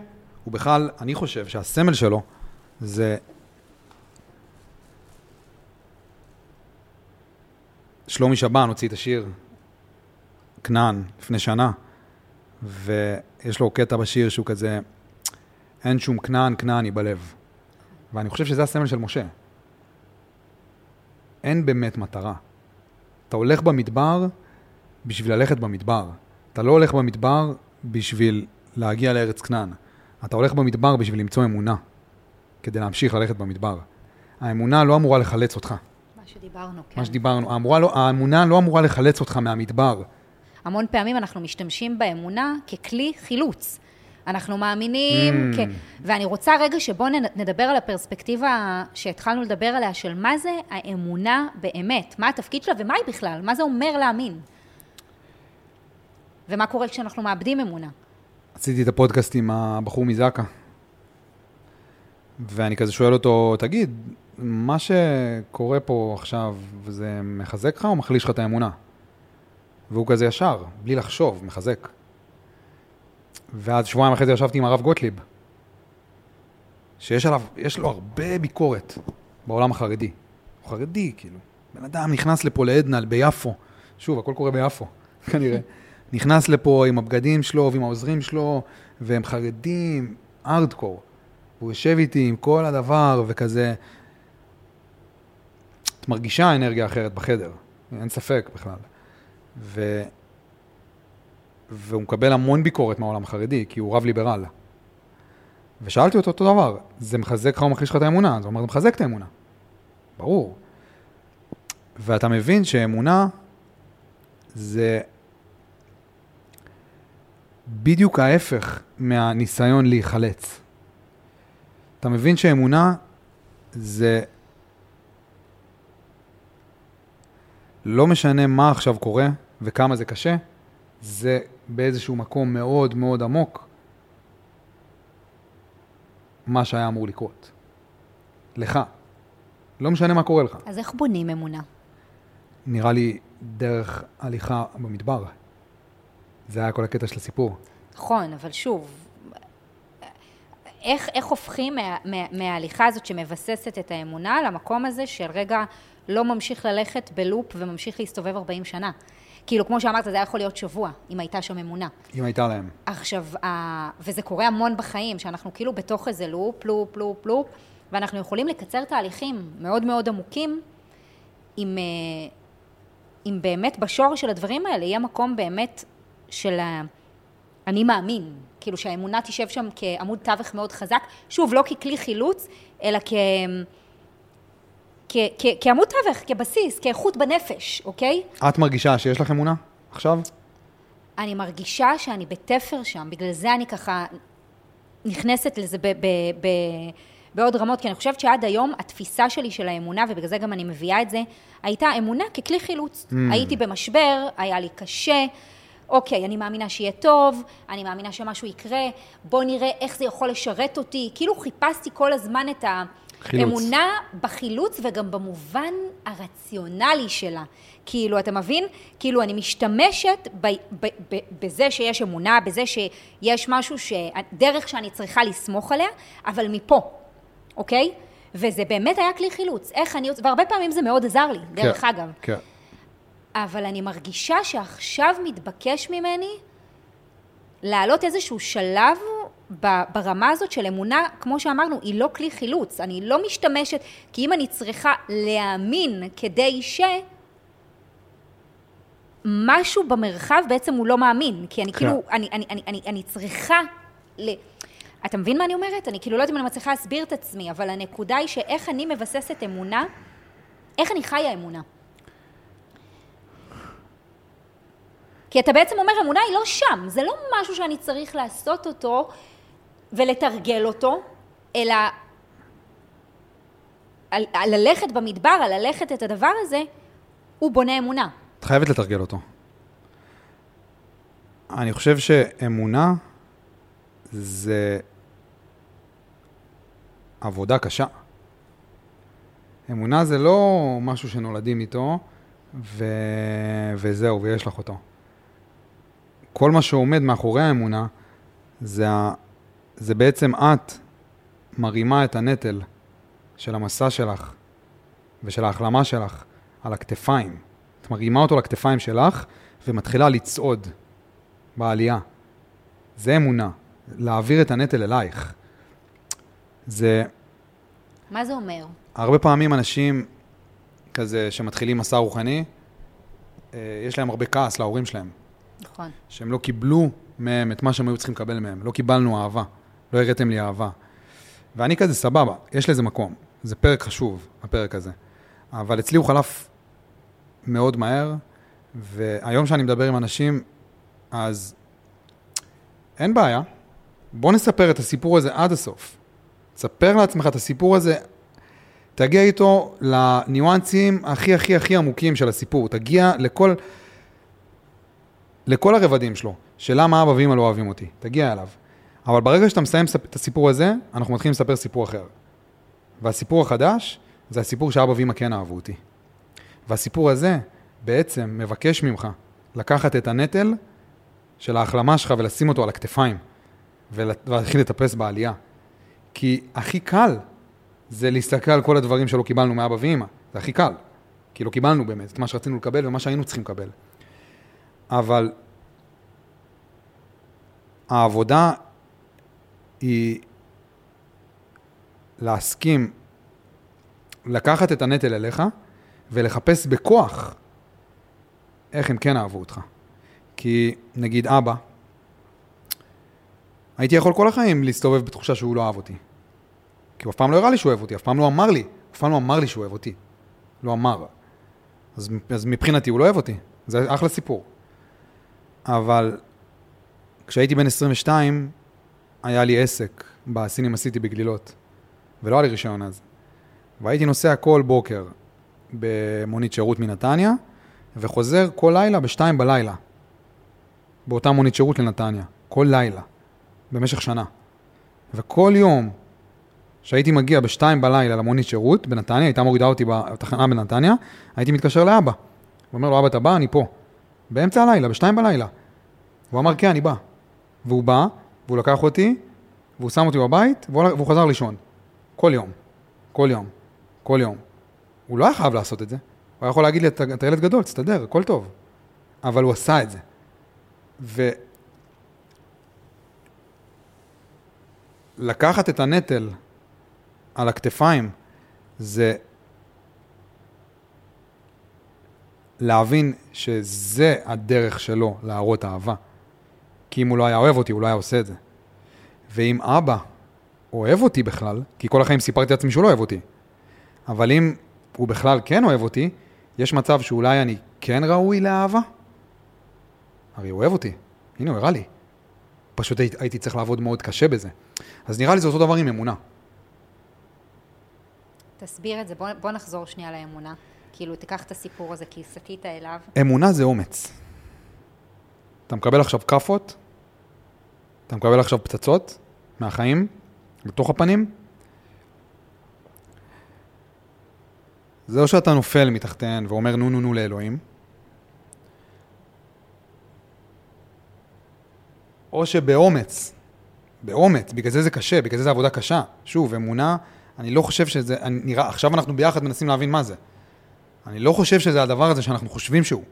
הוא בכלל, אני חושב שהסמל שלו זה שלומי שבן הוציא את השיר כנען לפני שנה, ויש לו קטע בשיר שהוא כזה, אין שום כנען, היא בלב. ואני חושב שזה הסמל של משה. אין באמת מטרה. אתה הולך במדבר בשביל ללכת במדבר. אתה לא הולך במדבר בשביל להגיע לארץ כנען. אתה הולך במדבר בשביל למצוא אמונה, כדי להמשיך ללכת במדבר. האמונה לא אמורה לחלץ אותך. מה שדיברנו, כן. מה שדיברנו. האמורה לא, האמונה לא אמורה לחלץ אותך מהמדבר. המון פעמים אנחנו משתמשים באמונה ככלי חילוץ. אנחנו מאמינים, mm. כ... ואני רוצה רגע שבואו נדבר על הפרספקטיבה שהתחלנו לדבר עליה, של מה זה האמונה באמת, מה התפקיד שלה ומה היא בכלל, מה זה אומר להאמין. ומה קורה כשאנחנו מאבדים אמונה. עשיתי את הפודקאסט עם הבחור מזקה, ואני כזה שואל אותו, תגיד, מה שקורה פה עכשיו, זה מחזק לך או מחליש לך את האמונה? והוא כזה ישר, בלי לחשוב, מחזק. ואז שבועיים אחרי זה ישבתי עם הרב גוטליב, שיש עליו, יש לו הרבה ביקורת בעולם החרדי. הוא חרדי, כאילו. בן אדם נכנס לפה לעדנה, ביפו. שוב, הכל קורה ביפו, כנראה. נכנס לפה עם הבגדים שלו ועם העוזרים שלו, והם חרדים, ארדקור. הוא יושב איתי עם כל הדבר וכזה. את מרגישה אנרגיה אחרת בחדר, אין ספק בכלל. ו... והוא מקבל המון ביקורת מהעולם החרדי, כי הוא רב ליברל. ושאלתי אותו אותו דבר, זה מחזק לך או מחליש לך את האמונה? אז הוא אומר, זה מחזק את האמונה. ברור. ואתה מבין שאמונה זה בדיוק ההפך מהניסיון להיחלץ. אתה מבין שאמונה זה לא משנה מה עכשיו קורה וכמה זה קשה, זה באיזשהו מקום מאוד מאוד עמוק מה שהיה אמור לקרות. לך. לא משנה מה קורה לך. אז איך בונים אמונה? נראה לי דרך הליכה במדבר. זה היה כל הקטע של הסיפור. נכון, אבל שוב, איך, איך הופכים מה, מה, מההליכה הזאת שמבססת את האמונה למקום הזה של רגע לא ממשיך ללכת בלופ וממשיך להסתובב 40 שנה? כאילו, כמו שאמרת, זה היה יכול להיות שבוע, אם הייתה שם אמונה. אם הייתה להם. עכשיו, וזה קורה המון בחיים, שאנחנו כאילו בתוך איזה לופ, לופ, לופ, לופ, ואנחנו יכולים לקצר תהליכים מאוד מאוד עמוקים, אם, אה, אם באמת בשורש של הדברים האלה יהיה מקום באמת של ה... אני מאמין, כאילו שהאמונה תשב שם כעמוד תווך מאוד חזק, שוב, לא ככלי חילוץ, אלא כ... כ... כ... כעמוד תווך, כבסיס, כאיכות בנפש, אוקיי? את מרגישה שיש לך אמונה עכשיו? אני מרגישה שאני בתפר שם, בגלל זה אני ככה נכנסת לזה ב... ב... ב... בעוד רמות, כי אני חושבת שעד היום התפיסה שלי של האמונה, ובגלל זה גם אני מביאה את זה, הייתה אמונה ככלי חילוץ. Mm. הייתי במשבר, היה לי קשה, אוקיי, אני מאמינה שיהיה טוב, אני מאמינה שמשהו יקרה, בוא נראה איך זה יכול לשרת אותי. כאילו חיפשתי כל הזמן את האמונה בחילוץ וגם במובן הרציונלי שלה. כאילו, אתה מבין? כאילו, אני משתמשת ב, ב, ב, בזה שיש אמונה, בזה שיש משהו, ש... דרך שאני צריכה לסמוך עליה, אבל מפה, אוקיי? וזה באמת היה כלי חילוץ. איך אני... והרבה פעמים זה מאוד עזר לי, דרך כן, אגב. כן. אבל אני מרגישה שעכשיו מתבקש ממני להעלות איזשהו שלב ברמה הזאת של אמונה, כמו שאמרנו, היא לא כלי חילוץ. אני לא משתמשת, כי אם אני צריכה להאמין כדי ש... משהו במרחב בעצם הוא לא מאמין, כי אני כן. כאילו, אני, אני, אני, אני, אני צריכה ל... אתה מבין מה אני אומרת? אני כאילו לא יודעת אם אני מצליחה להסביר את עצמי, אבל הנקודה היא שאיך אני מבססת אמונה, איך אני חיה אמונה. כי אתה בעצם אומר, אמונה היא לא שם, זה לא משהו שאני צריך לעשות אותו ולתרגל אותו, אלא על, על ללכת במדבר, על ללכת את הדבר הזה, הוא בונה אמונה. את חייבת לתרגל אותו. אני חושב שאמונה זה עבודה קשה. אמונה זה לא משהו שנולדים איתו ו... וזהו, ויש לך אותו. כל מה שעומד מאחורי האמונה, זה. זה בעצם את מרימה את הנטל של המסע שלך ושל ההחלמה שלך על הכתפיים. את מרימה אותו לכתפיים שלך ומתחילה לצעוד בעלייה. זה אמונה, להעביר את הנטל אלייך. זה... מה זה אומר? הרבה פעמים אנשים כזה שמתחילים מסע רוחני, אה, יש להם הרבה כעס להורים שלהם. נכון. שהם לא קיבלו מהם את מה שהם היו צריכים לקבל מהם. לא קיבלנו אהבה, לא הראיתם לי אהבה. ואני כזה, סבבה, יש לזה מקום. זה פרק חשוב, הפרק הזה. אבל אצלי הוא חלף מאוד מהר, והיום שאני מדבר עם אנשים, אז אין בעיה. בוא נספר את הסיפור הזה עד הסוף. תספר לעצמך את הסיפור הזה, תגיע איתו לניואנסים הכי הכי הכי עמוקים של הסיפור. תגיע לכל... לכל הרבדים שלו, של למה אבא ואמא לא אוהבים אותי, תגיע אליו. אבל ברגע שאתה מסיים את הסיפור הזה, אנחנו מתחילים לספר סיפור אחר. והסיפור החדש, זה הסיפור שאבא ואמא כן אהבו אותי. והסיפור הזה בעצם מבקש ממך לקחת את הנטל של ההחלמה שלך ולשים אותו על הכתפיים, ולהתחיל לטפס בעלייה. כי הכי קל זה להסתכל על כל הדברים שלא קיבלנו מאבא ואמא, זה הכי קל. כי לא קיבלנו באמת את מה שרצינו לקבל ומה שהיינו צריכים לקבל. אבל העבודה היא להסכים לקחת את הנטל אליך ולחפש בכוח איך הם כן אהבו אותך. כי נגיד אבא, הייתי יכול כל החיים להסתובב בתחושה שהוא לא אהב אותי. כי הוא אף פעם לא הראה לי שהוא אוהב אותי, אף פעם לא אמר לי, אף פעם לא אמר לי שהוא אוהב אותי. לא אמר. אז, אז מבחינתי הוא לא אוהב אותי, זה אחלה סיפור. אבל כשהייתי בן 22, היה לי עסק בסינמה סיטי בגלילות, ולא היה לי רישיון אז. והייתי נוסע כל בוקר במונית שירות מנתניה, וחוזר כל לילה בשתיים בלילה, באותה מונית שירות לנתניה, כל לילה, במשך שנה. וכל יום כשהייתי מגיע בשתיים בלילה למונית שירות בנתניה, הייתה מורידה אותי בתחנה בנתניה, הייתי מתקשר לאבא. הוא אומר לו, אבא, אתה בא? אני פה. באמצע הלילה, בשתיים בלילה. הוא אמר, כן, אני בא. והוא בא, והוא לקח אותי, והוא שם אותי בבית, והוא חזר לישון. כל יום. כל יום. כל יום. הוא לא היה חייב לעשות את זה. הוא היה יכול להגיד לי, אתה ילד גדול, תסתדר, הכל טוב. אבל הוא עשה את זה. ולקחת את הנטל על הכתפיים זה להבין שזה הדרך שלו להראות אהבה. כי אם הוא לא היה אוהב אותי, הוא לא היה עושה את זה. ואם אבא אוהב אותי בכלל, כי כל החיים סיפרתי לעצמי שהוא לא אוהב אותי, אבל אם הוא בכלל כן אוהב אותי, יש מצב שאולי אני כן ראוי לאהבה? הרי הוא אוהב אותי, הנה הוא הראה לי. פשוט הייתי צריך לעבוד מאוד קשה בזה. אז נראה לי זה אותו דבר עם אמונה. תסביר את זה, בוא, בוא נחזור שנייה לאמונה. כאילו, תיקח את הסיפור הזה, כי סטית אליו. אמונה זה אומץ. אתה מקבל עכשיו כאפות, אתה מקבל עכשיו פצצות מהחיים, לתוך הפנים. זה או שאתה נופל מתחתיהן ואומר נו נו נו לאלוהים, או שבאומץ, באומץ, בגלל זה זה קשה, בגלל זה זה עבודה קשה. שוב, אמונה אני לא חושב שזה, אני נראה, עכשיו אנחנו ביחד מנסים להבין מה זה. אני לא חושב שזה הדבר הזה שאנחנו חושבים שהוא.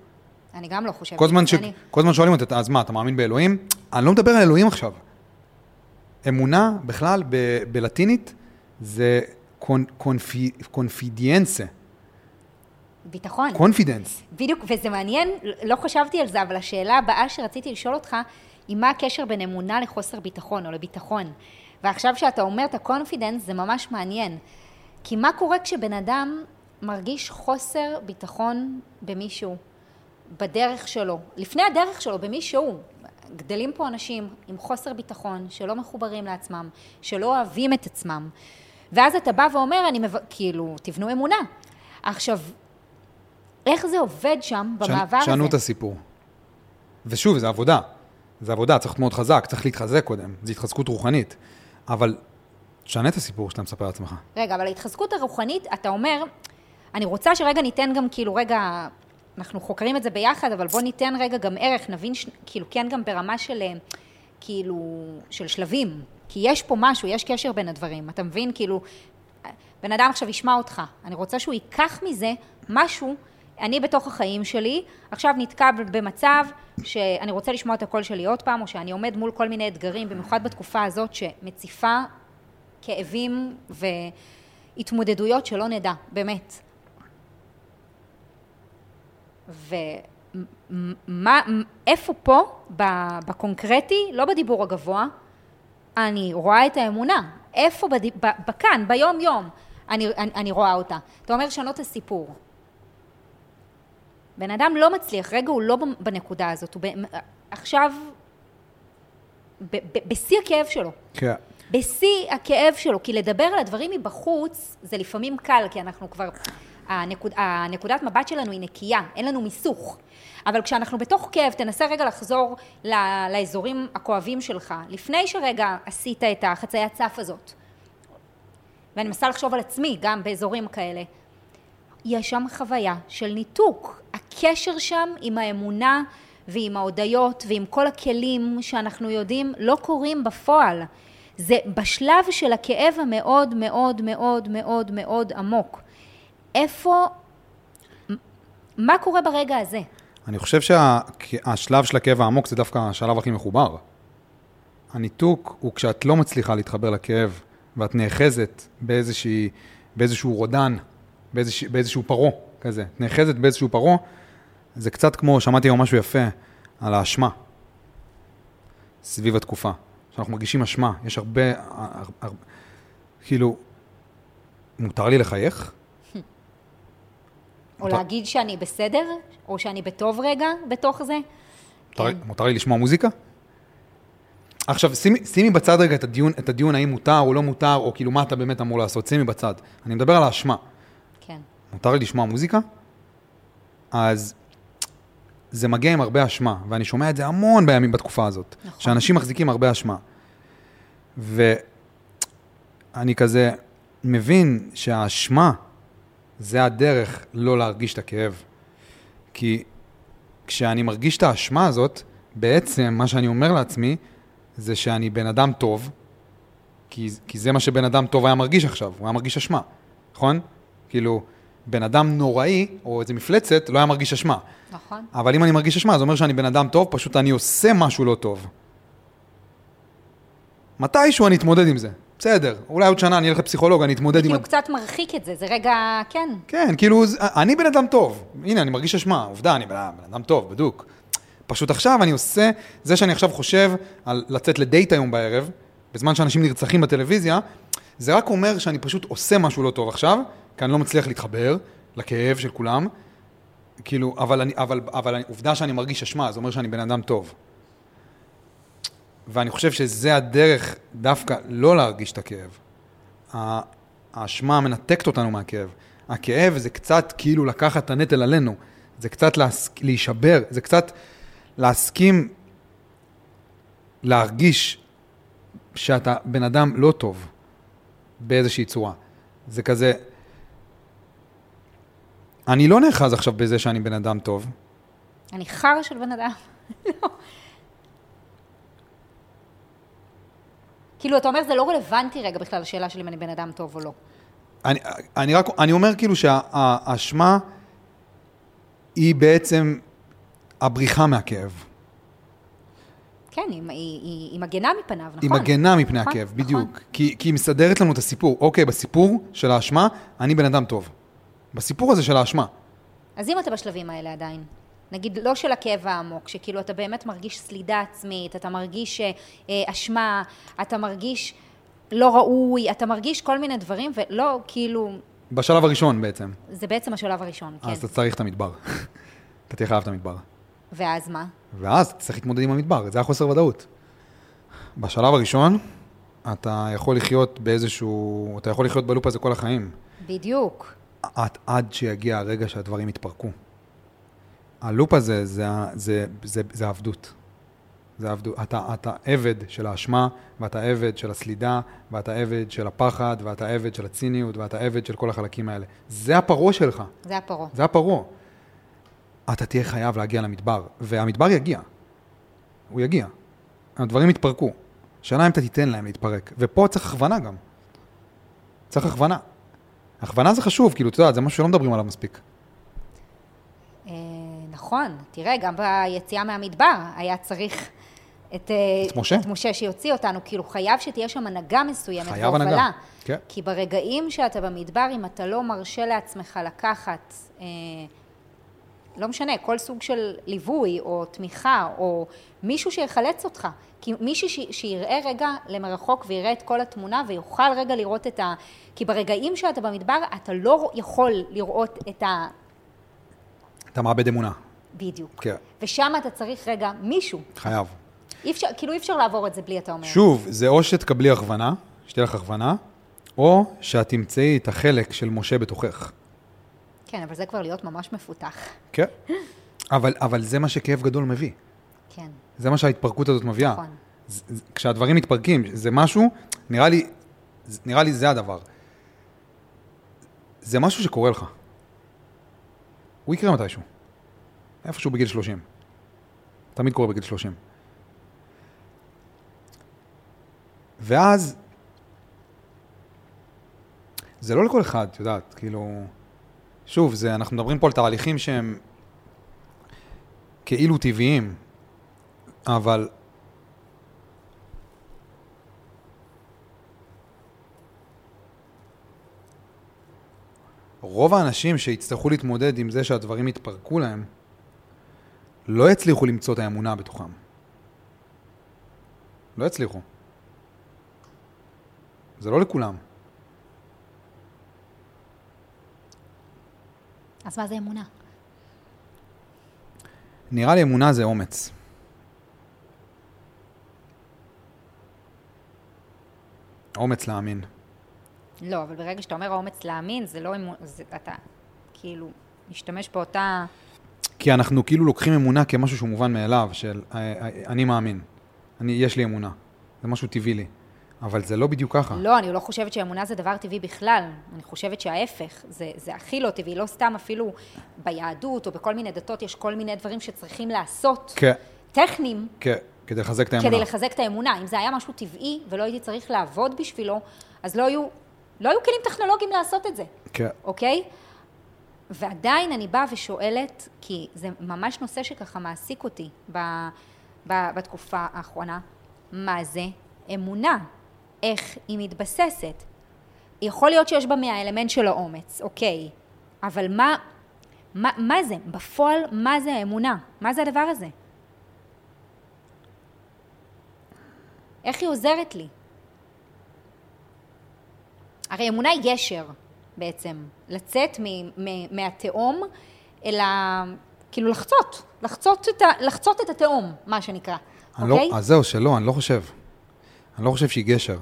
אני גם לא חושבת. כל זמן, ש... אני... כל זמן שואלים אותי, אז מה, אתה מאמין באלוהים? אני לא מדבר על אלוהים עכשיו. אמונה בכלל ב- בלטינית זה con... confi... confidianza. ביטחון. confidence. בדיוק, וזה מעניין, לא חשבתי על זה, אבל השאלה הבאה שרציתי לשאול אותך, היא מה הקשר בין אמונה לחוסר ביטחון או לביטחון. ועכשיו שאתה אומר את ה confidence זה ממש מעניין. כי מה קורה כשבן אדם מרגיש חוסר ביטחון במישהו, בדרך שלו, לפני הדרך שלו, במישהו. גדלים פה אנשים עם חוסר ביטחון, שלא מחוברים לעצמם, שלא אוהבים את עצמם. ואז אתה בא ואומר, אני מב... כאילו, תבנו אמונה. עכשיו, איך זה עובד שם, במעבר הזה? שנו את הסיפור. ושוב, זה עבודה. זה עבודה, צריך להיות מאוד חזק, צריך להתחזק קודם. זו התחזקות רוחנית. אבל תשנה את הסיפור שאתה מספר לעצמך. רגע, אבל ההתחזקות הרוחנית, אתה אומר, אני רוצה שרגע ניתן גם כאילו רגע, אנחנו חוקרים את זה ביחד, אבל בוא ניתן רגע גם ערך, נבין ש... כאילו כן גם ברמה של אה, כאילו, של שלבים. כי יש פה משהו, יש קשר בין הדברים, אתה מבין? כאילו, בן אדם עכשיו ישמע אותך, אני רוצה שהוא ייקח מזה משהו, אני בתוך החיים שלי, עכשיו נתקע במצב שאני רוצה לשמוע את הקול שלי עוד פעם, או שאני עומד מול כל מיני אתגרים, במיוחד בתקופה הזאת שמציפה כאבים והתמודדויות שלא נדע, באמת. ומה, איפה פה, בקונקרטי, לא בדיבור הגבוה, אני רואה את האמונה. איפה, בד... בכאן, ביום יום, אני, אני, אני רואה אותה. אתה אומר לשנות את הסיפור. בן אדם לא מצליח, רגע הוא לא בנקודה הזאת, הוא ב, עכשיו בשיא הכאב שלו. כן. בשיא הכאב שלו, כי לדבר על הדברים מבחוץ זה לפעמים קל, כי אנחנו כבר, הנקוד, הנקודת מבט שלנו היא נקייה, אין לנו מיסוך. אבל כשאנחנו בתוך כאב, תנסה רגע לחזור ל, לאזורים הכואבים שלך, לפני שרגע עשית את החציית סף הזאת. ואני מנסה לחשוב על עצמי, גם באזורים כאלה. יש שם חוויה של ניתוק. הקשר שם עם האמונה ועם ההודיות ועם כל הכלים שאנחנו יודעים לא קורים בפועל. זה בשלב של הכאב המאוד מאוד מאוד מאוד מאוד עמוק. איפה, מה קורה ברגע הזה? אני חושב שהשלב שה, של הכאב העמוק זה דווקא השלב הכי מחובר. הניתוק הוא כשאת לא מצליחה להתחבר לכאב ואת נאחזת באיזושהי, באיזשהו רודן באיזשה, באיזשהו פרו כזה. את נאחזת באיזשהו פרעה, זה קצת כמו, שמעתי היום משהו יפה על האשמה סביב התקופה. שאנחנו מרגישים אשמה, יש הרבה, הר, הר, כאילו, מותר לי לחייך? או מותר- להגיד שאני בסדר, או שאני בטוב רגע בתוך זה. מותר, כן. מותר לי לשמוע מוזיקה? עכשיו, שימי, שימי בצד רגע את הדיון, את הדיון האם מותר או לא מותר, או כאילו מה אתה באמת אמור לעשות, שימי בצד. אני מדבר על האשמה. כן. מותר לי לשמוע מוזיקה? אז זה מגיע עם הרבה אשמה, ואני שומע את זה המון בימים בתקופה הזאת. נכון. שאנשים מחזיקים הרבה אשמה. ואני כזה מבין שהאשמה זה הדרך לא להרגיש את הכאב. כי כשאני מרגיש את האשמה הזאת, בעצם מה שאני אומר לעצמי זה שאני בן אדם טוב, כי, כי זה מה שבן אדם טוב היה מרגיש עכשיו, הוא היה מרגיש אשמה, נכון? כאילו, בן אדם נוראי, או איזה מפלצת, לא היה מרגיש אשמה. נכון. אבל אם אני מרגיש אשמה, זה אומר שאני בן אדם טוב, פשוט אני עושה משהו לא טוב. מתישהו אני אתמודד עם זה. בסדר, אולי עוד שנה אני אלך לפסיכולוג, אני אתמודד עם... כאילו קצת מרחיק את זה, זה רגע, כן. כן, כאילו, אני בן אדם טוב. הנה, אני מרגיש אשמה, עובדה, אני בן אדם טוב, בדוק. פשוט עכשיו אני עושה, זה שאני עכשיו חושב על לצאת לדייט היום בערב, בזמן שאנשים נרצחים בטלוויזיה, זה רק אומר שאני פשוט עושה משהו לא טוב עכשיו, כי אני לא מצליח להתחבר לכאב של כולם. כאילו, אבל, אני, אבל, אבל עובדה שאני מרגיש אשמה, זה אומר שאני בן אדם טוב. ואני חושב שזה הדרך דווקא לא להרגיש את הכאב. האשמה מנתקת אותנו מהכאב. הכאב זה קצת כאילו לקחת את הנטל עלינו. זה קצת להס... להישבר, זה קצת להסכים להרגיש שאתה בן אדם לא טוב באיזושהי צורה. זה כזה... אני לא נאחז עכשיו בזה שאני בן אדם טוב. אני חרא של בן אדם. לא. כאילו, אתה אומר, זה לא רלוונטי רגע בכלל לשאלה שלי אם אני בן אדם טוב או לא. אני, אני רק, אני אומר כאילו שהאשמה היא בעצם הבריחה מהכאב. כן, היא, היא, היא, היא מגנה מפניו, נכון? היא מגנה מפני נכון, הכאב, נכון. בדיוק. כי, כי היא מסדרת לנו את הסיפור. אוקיי, בסיפור של האשמה, אני בן אדם טוב. בסיפור הזה של האשמה. אז אם אתה בשלבים האלה עדיין, נגיד לא של הכאב העמוק, שכאילו אתה באמת מרגיש סלידה עצמית, אתה מרגיש אה, אשמה, אתה מרגיש לא ראוי, אתה מרגיש כל מיני דברים, ולא, כאילו, בשלב הראשון בעצם. זה בעצם השלב הראשון, כן. אז אתה צריך את המדבר. אתה תהיה חייב את המדבר. ואז מה? ואז אתה צריך להתמודד עם המדבר, זה החוסר ודאות. בשלב הראשון, אתה יכול לחיות באיזשהו... אתה יכול לחיות בלופ הזה כל החיים. בדיוק. עד, עד שיגיע הרגע שהדברים יתפרקו. הלופ הזה זה, ה- זה, זה, זה עבדות. זה עבדות. אתה, אתה עבד של האשמה, ואתה עבד של הסלידה, ואתה עבד של הפחד, ואתה עבד של הציניות, ואתה עבד של כל החלקים האלה. זה הפרעה שלך, זה הפרעה. זה הפרעה. אתה תהיה חייב להגיע למדבר, והמדבר יגיע. הוא יגיע. הדברים יתפרקו. השאלה אם אתה תיתן להם להתפרק. ופה צריך הכוונה גם. צריך הכוונה. הכוונה זה חשוב, כאילו, אתה יודע, זה משהו שלא מדברים עליו מספיק. נכון, תראה, גם ביציאה מהמדבר היה צריך את, אה, את משה. את משה שיוציא אותנו, כאילו חייב שתהיה שם הנהגה מסוימת חייב הנהגה. כן. כי ברגעים שאתה במדבר, אם אתה לא מרשה לעצמך לקחת, אה, לא משנה, כל סוג של ליווי או תמיכה, או מישהו שיחלץ אותך. כי מישהו ש... שיראה רגע למרחוק ויראה את כל התמונה ויוכל רגע לראות את ה... כי ברגעים שאתה במדבר, אתה לא יכול לראות את ה... אתה מאבד אמונה. בדיוק. כן, ושם אתה צריך רגע מישהו. חייב. אי אפשר, כאילו אי אפשר לעבור את זה בלי, אתה אומר. שוב, זה או שתקבלי הכוונה, שתהיה לך הכוונה, או שאת תמצאי את החלק של משה בתוכך. כן, אבל זה כבר להיות ממש מפותח. כן. אבל, אבל זה מה שכאב גדול מביא. כן, זה מה שההתפרקות הזאת מביאה. נכון. זה- זה- כשהדברים מתפרקים, זה משהו, נראה לי, זה- נראה לי זה הדבר. זה משהו שקורה לך. הוא יקרה מתישהו. איפשהו בגיל 30. תמיד קורה בגיל 30. ואז, זה לא לכל אחד, את יודעת, כאילו... שוב, זה, אנחנו מדברים פה על תהליכים שהם כאילו טבעיים, אבל רוב האנשים שיצטרכו להתמודד עם זה שהדברים יתפרקו להם, לא יצליחו למצוא את האמונה בתוכם. לא יצליחו. זה לא לכולם. אז מה זה אמונה? נראה לי אמונה זה אומץ. אומץ להאמין. לא, אבל ברגע שאתה אומר האומץ להאמין, זה לא אמונה, זה, אתה כאילו משתמש באותה... כי אנחנו כאילו לוקחים אמונה כמשהו שהוא מובן מאליו, של אה, אה, אני מאמין, אני, יש לי אמונה, זה משהו טבעי לי. אבל זה לא בדיוק ככה. לא, אני לא חושבת שאמונה זה דבר טבעי בכלל. אני חושבת שההפך, זה, זה הכי לא טבעי. לא סתם אפילו ביהדות או בכל מיני דתות יש כל מיני דברים שצריכים לעשות, כן, טכניים, כן, כדי לחזק את האמונה. כדי לחזק את האמונה. אם זה היה משהו טבעי ולא הייתי צריך לעבוד בשבילו, אז לא היו, לא היו כלים טכנולוגיים לעשות את זה, כן. אוקיי? ועדיין אני באה ושואלת, כי זה ממש נושא שככה מעסיק אותי ב, ב, בתקופה האחרונה, מה זה אמונה? איך היא מתבססת? יכול להיות שיש בה מהאלמנט של האומץ, אוקיי, אבל מה, מה, מה זה? בפועל, מה זה האמונה? מה זה הדבר הזה? איך היא עוזרת לי? הרי אמונה היא גשר בעצם, לצאת מ- מ- מהתהום אל ה... כאילו לחצות, לחצות את, ה... לחצות את התהום, מה שנקרא, אני אוקיי? לא, אז זהו, שלא, אני לא חושב. אני לא חושב שהיא גשר.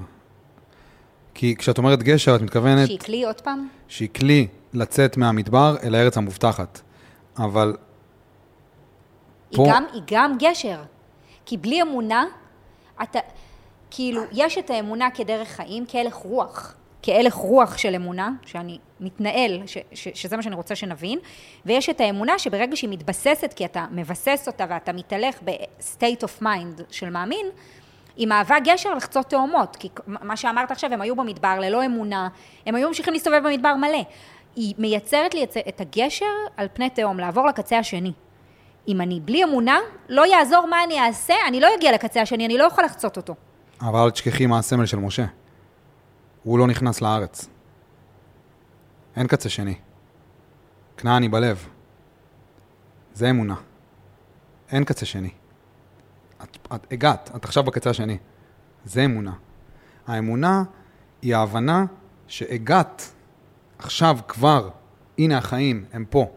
כי כשאת אומרת גשר, את מתכוונת שהיא כלי עוד פעם? שהיא כלי לצאת מהמדבר אל הארץ המובטחת. אבל היא פה- גם, היא גם גשר. כי בלי אמונה, אתה, כאילו, יש את האמונה כדרך חיים, כהלך רוח. כהלך רוח של אמונה, שאני מתנהל, ש, ש, שזה מה שאני רוצה שנבין, ויש את האמונה שברגע שהיא מתבססת, כי אתה מבסס אותה ואתה מתהלך ב-state of mind של מאמין, היא מהווה גשר לחצות תאומות, כי מה שאמרת עכשיו, הם היו במדבר ללא אמונה, הם היו ממשיכים להסתובב במדבר מלא. היא מייצרת לי את- הגשר על פני תהום, לעבור לקצה השני. אם אני בלי אמונה, לא יעזור מה אני אעשה, אני לא אגיע לקצה השני, אני לא אוכל לחצות אותו. אבל אל תשכחי מה הסמל של משה. הוא לא נכנס לארץ. אין קצה שני. כנעני בלב. זה אמונה. אין קצה שני. את, את הגעת, את עכשיו בקצה השני. זה אמונה. האמונה היא ההבנה שהגעת עכשיו כבר, הנה החיים, הם פה.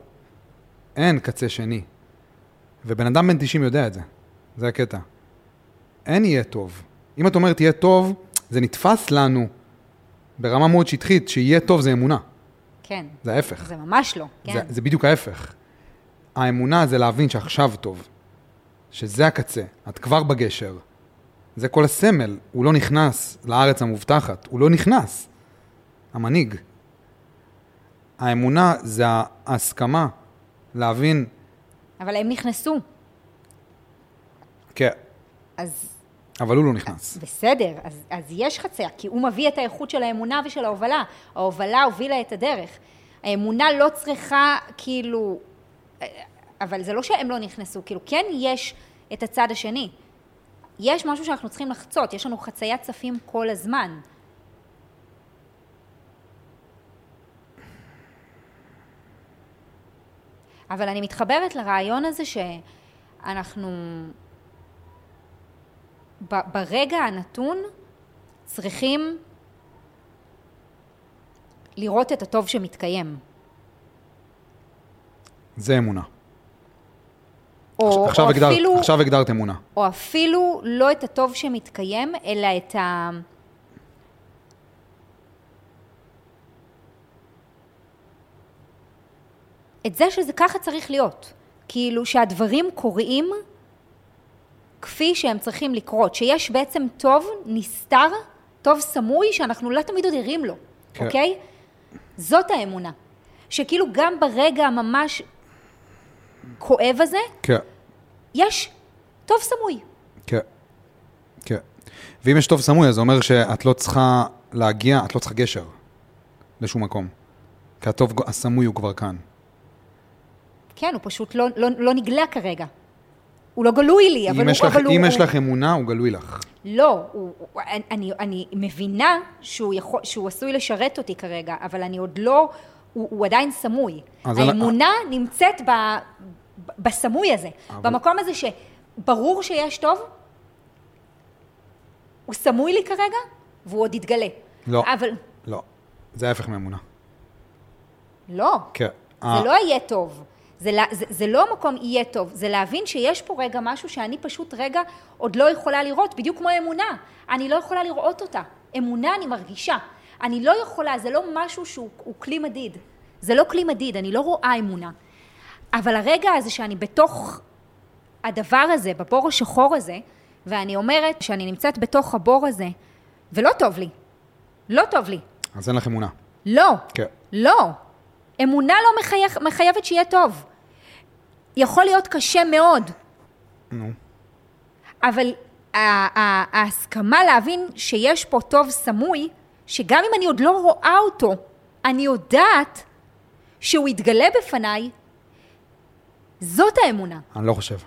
אין קצה שני. ובן אדם בן 90 יודע את זה. זה הקטע. אין יהיה טוב. אם את אומרת יהיה טוב, זה נתפס לנו ברמה מאוד שטחית, שיהיה טוב זה אמונה. כן. זה ההפך. זה ממש לא, כן. זה, זה בדיוק ההפך. האמונה זה להבין שעכשיו טוב, שזה הקצה, את כבר בגשר. זה כל הסמל, הוא לא נכנס לארץ המובטחת, הוא לא נכנס. המנהיג. האמונה זה ההסכמה להבין, אבל הם נכנסו, כן, אז אבל הוא לא נכנס. בסדר, אז, אז יש חצייה, כי הוא מביא את האיכות של האמונה ושל ההובלה. ההובלה הובילה את הדרך. האמונה לא צריכה, כאילו... אבל זה לא שהם לא נכנסו, כאילו, כן יש את הצד השני. יש משהו שאנחנו צריכים לחצות, יש לנו חציית צפים כל הזמן. אבל אני מתחברת לרעיון הזה שאנחנו ברגע הנתון צריכים לראות את הטוב שמתקיים. זה אמונה. או, עכשיו, או, הגדרת, אפילו, עכשיו הגדרת אמונה. או אפילו לא את הטוב שמתקיים, אלא את ה... את זה שזה ככה צריך להיות. כאילו שהדברים קורים כפי שהם צריכים לקרות, שיש בעצם טוב נסתר, טוב סמוי, שאנחנו לא תמיד עוד ערים לו, כן. אוקיי? זאת האמונה. שכאילו גם ברגע הממש כואב הזה, כן, יש טוב סמוי. כן, כן. ואם יש טוב סמוי, אז זה אומר שאת לא צריכה להגיע, את לא צריכה גשר לשום מקום. כי הטוב הסמוי הוא כבר כאן. כן, הוא פשוט לא, לא, לא נגלה כרגע. הוא לא גלוי לי, אבל הוא... לך, אבל אם הוא, יש הוא, לך אמונה, הוא גלוי לך. לא, הוא, הוא, אני, אני מבינה שהוא, יכול, שהוא עשוי לשרת אותי כרגע, אבל אני עוד לא, הוא, הוא עדיין סמוי. אז אני- האמונה נמצאת ב, ב- בסמוי הזה, אבל- במקום הזה שברור שיש טוב, הוא סמוי לי כרגע, והוא עוד יתגלה. לא. אבל לא. זה ההפך מאמונה. לא, כן. זה אה, לא יהיה טוב. זה, לה- זה, זה לא מקום יהיה טוב, זה להבין שיש פה רגע משהו שאני פשוט רגע עוד לא יכולה לראות, בדיוק כמו אמונה. אני לא יכולה לראות אותה. אמונה אני מרגישה. אני לא יכולה, זה לא משהו שהוא הוא כלי מדיד. זה לא כלי מדיד, אני לא רואה אמונה. אבל הרגע הזה שאני בתוך הדבר הזה, בבור השחור הזה, ואני אומרת שאני נמצאת בתוך הבור הזה, ולא טוב לי. לא טוב לי. אז אין לך אמונה. לא. כן. לא. אמונה לא מחייך, מחייבת שיהיה טוב. יכול להיות קשה מאוד, נו. אבל ההסכמה להבין שיש פה טוב סמוי, שגם אם אני עוד לא רואה אותו, אני יודעת שהוא יתגלה בפניי, זאת האמונה. אני לא חושב.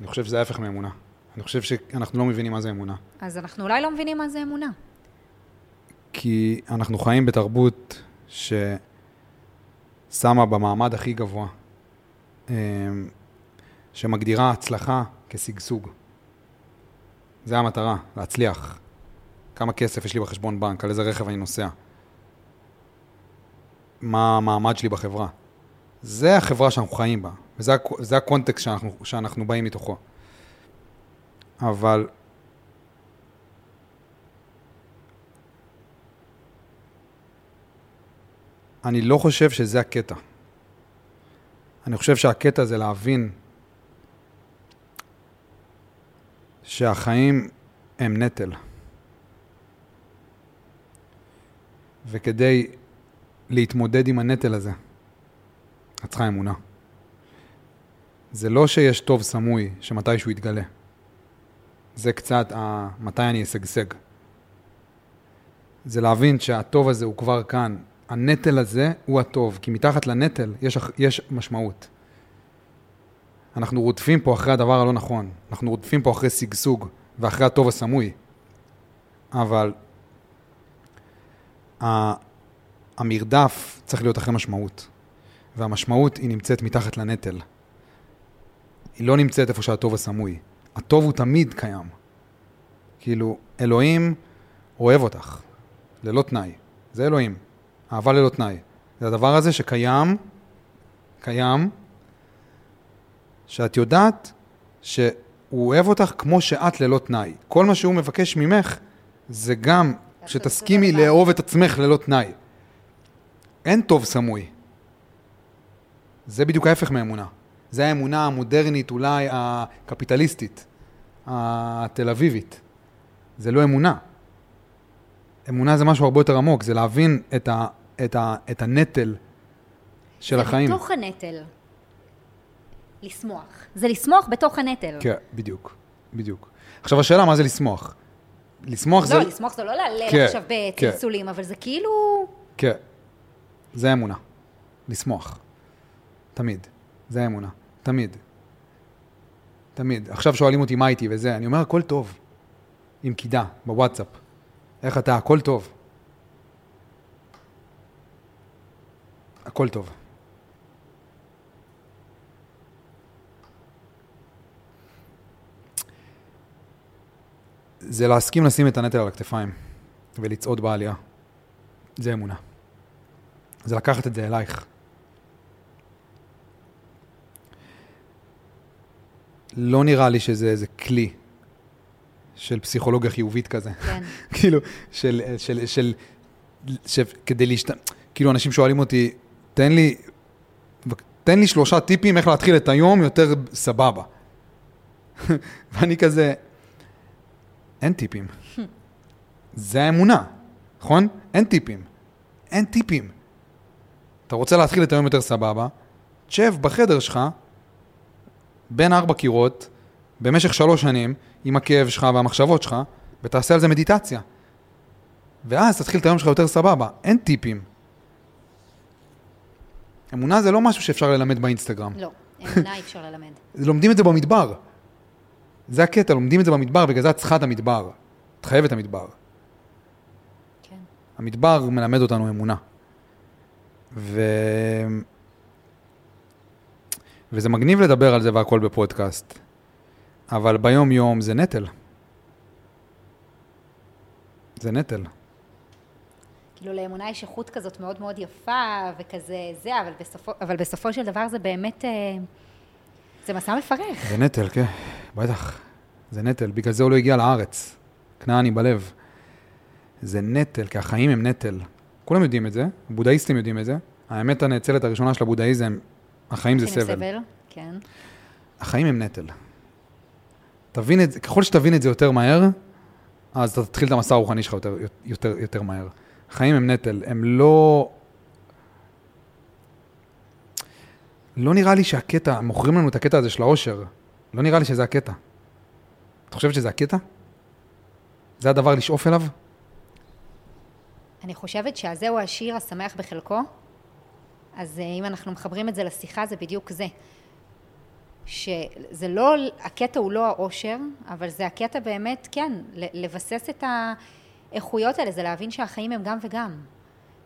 אני חושב שזה ההפך מאמונה. אני חושב שאנחנו לא מבינים מה זה אמונה. אז אנחנו אולי לא מבינים מה זה אמונה. כי אנחנו חיים בתרבות ששמה במעמד הכי גבוה, אמ, שמגדירה הצלחה כשגשוג. זה המטרה, להצליח. כמה כסף יש לי בחשבון בנק, על איזה רכב אני נוסע. מה המעמד שלי בחברה. זה החברה שאנחנו חיים בה, וזה הקו- זה הקונטקסט שאנחנו, שאנחנו באים מתוכו. אבל אני לא חושב שזה הקטע. אני חושב שהקטע זה להבין שהחיים הם נטל. וכדי להתמודד עם הנטל הזה, את צריכה אמונה. זה לא שיש טוב סמוי שמתישהו יתגלה. זה קצת ה... מתי אני אשגשג. זה להבין שהטוב הזה הוא כבר כאן. הנטל הזה הוא הטוב, כי מתחת לנטל יש, יש משמעות. אנחנו רודפים פה אחרי הדבר הלא נכון. אנחנו רודפים פה אחרי שגשוג ואחרי הטוב הסמוי. אבל המרדף צריך להיות אחרי משמעות. והמשמעות היא נמצאת מתחת לנטל. היא לא נמצאת איפה שהטוב הסמוי. הטוב הוא תמיד קיים. כאילו, אלוהים אוהב אותך, ללא תנאי. זה אלוהים. אהבה ללא תנאי. זה הדבר הזה שקיים, קיים, שאת יודעת שהוא אוהב אותך כמו שאת ללא תנאי. כל מה שהוא מבקש ממך זה גם שתסכימי. לאהוב את עצמך ללא תנאי. אין טוב סמוי. זה בדיוק ההפך מאמונה. זה האמונה המודרנית, אולי הקפיטליסטית, התל אביבית. זה לא אמונה. אמונה זה משהו הרבה יותר עמוק, זה להבין את, ה, את, ה, את הנטל של החיים. זה בתוך הנטל. לשמוח. זה לשמוח בתוך הנטל. כן, בדיוק, בדיוק. עכשיו השאלה, מה זה לשמוח? לשמוח זה... לא, לשמוח זה לא להלל כן, עכשיו כן. בצלצולים, אבל זה כאילו... כן, זה אמונה. לשמוח. תמיד. זה אמונה. תמיד. תמיד. עכשיו שואלים אותי מה איתי וזה, אני אומר, הכל טוב. עם קידה, בוואטסאפ. איך אתה? הכל טוב. הכל טוב. זה להסכים לשים את הנטל על הכתפיים ולצעוד בעלייה. זה אמונה. זה לקחת את זה אלייך. לא נראה לי שזה איזה כלי של פסיכולוגיה חיובית כזה. כן. כאילו, של, של, של, של, כדי להשת... כאילו, אנשים שואלים אותי, תן לי, תן לי שלושה טיפים איך להתחיל את היום יותר סבבה. ואני כזה, אין טיפים. זה האמונה, נכון? אין טיפים. אין טיפים. אתה רוצה להתחיל את היום יותר סבבה, תשב בחדר שלך, בין ארבע קירות, במשך שלוש שנים, עם הכאב שלך והמחשבות שלך, ותעשה על זה מדיטציה. ואז תתחיל את היום שלך יותר סבבה. אין טיפים. אמונה זה לא משהו שאפשר ללמד באינסטגרם. לא, אמונה אי אפשר ללמד. לומדים את זה במדבר. זה הקטע, לומדים את זה במדבר, בגלל זה את צריכה את המדבר. את חייבת את המדבר. כן. המדבר מלמד אותנו אמונה. ו... וזה מגניב לדבר על זה והכל בפודקאסט, אבל ביום-יום זה נטל. זה נטל. כאילו לאמונה יש איכות כזאת מאוד מאוד יפה וכזה זה, אבל בסופו, אבל בסופו של דבר זה באמת, אה, זה מסע מפרך. זה נטל, כן, בטח. זה נטל, בגלל זה הוא לא הגיע לארץ. כנעני בלב. זה נטל, כי החיים הם נטל. כולם יודעים את זה, בודהיסטים יודעים את זה. האמת הנאצלת הראשונה של הבודהיזם, החיים זה סבל. סבל, כן. החיים הם נטל. תבין את זה, ככל שתבין את זה יותר מהר, אז אתה תתחיל את המסע הרוחני שלך יותר, יותר, יותר מהר. החיים הם נטל, הם לא... לא נראה לי שהקטע, מוכרים לנו את הקטע הזה של העושר. לא נראה לי שזה הקטע. את חושבת שזה הקטע? זה הדבר לשאוף אליו? אני חושבת שהזהו השיר השמח בחלקו, אז אה, אם אנחנו מחברים את זה לשיחה, זה בדיוק זה. שזה לא, הקטע הוא לא האושר, אבל זה הקטע באמת, כן, לבסס את האיכויות האלה, זה להבין שהחיים הם גם וגם.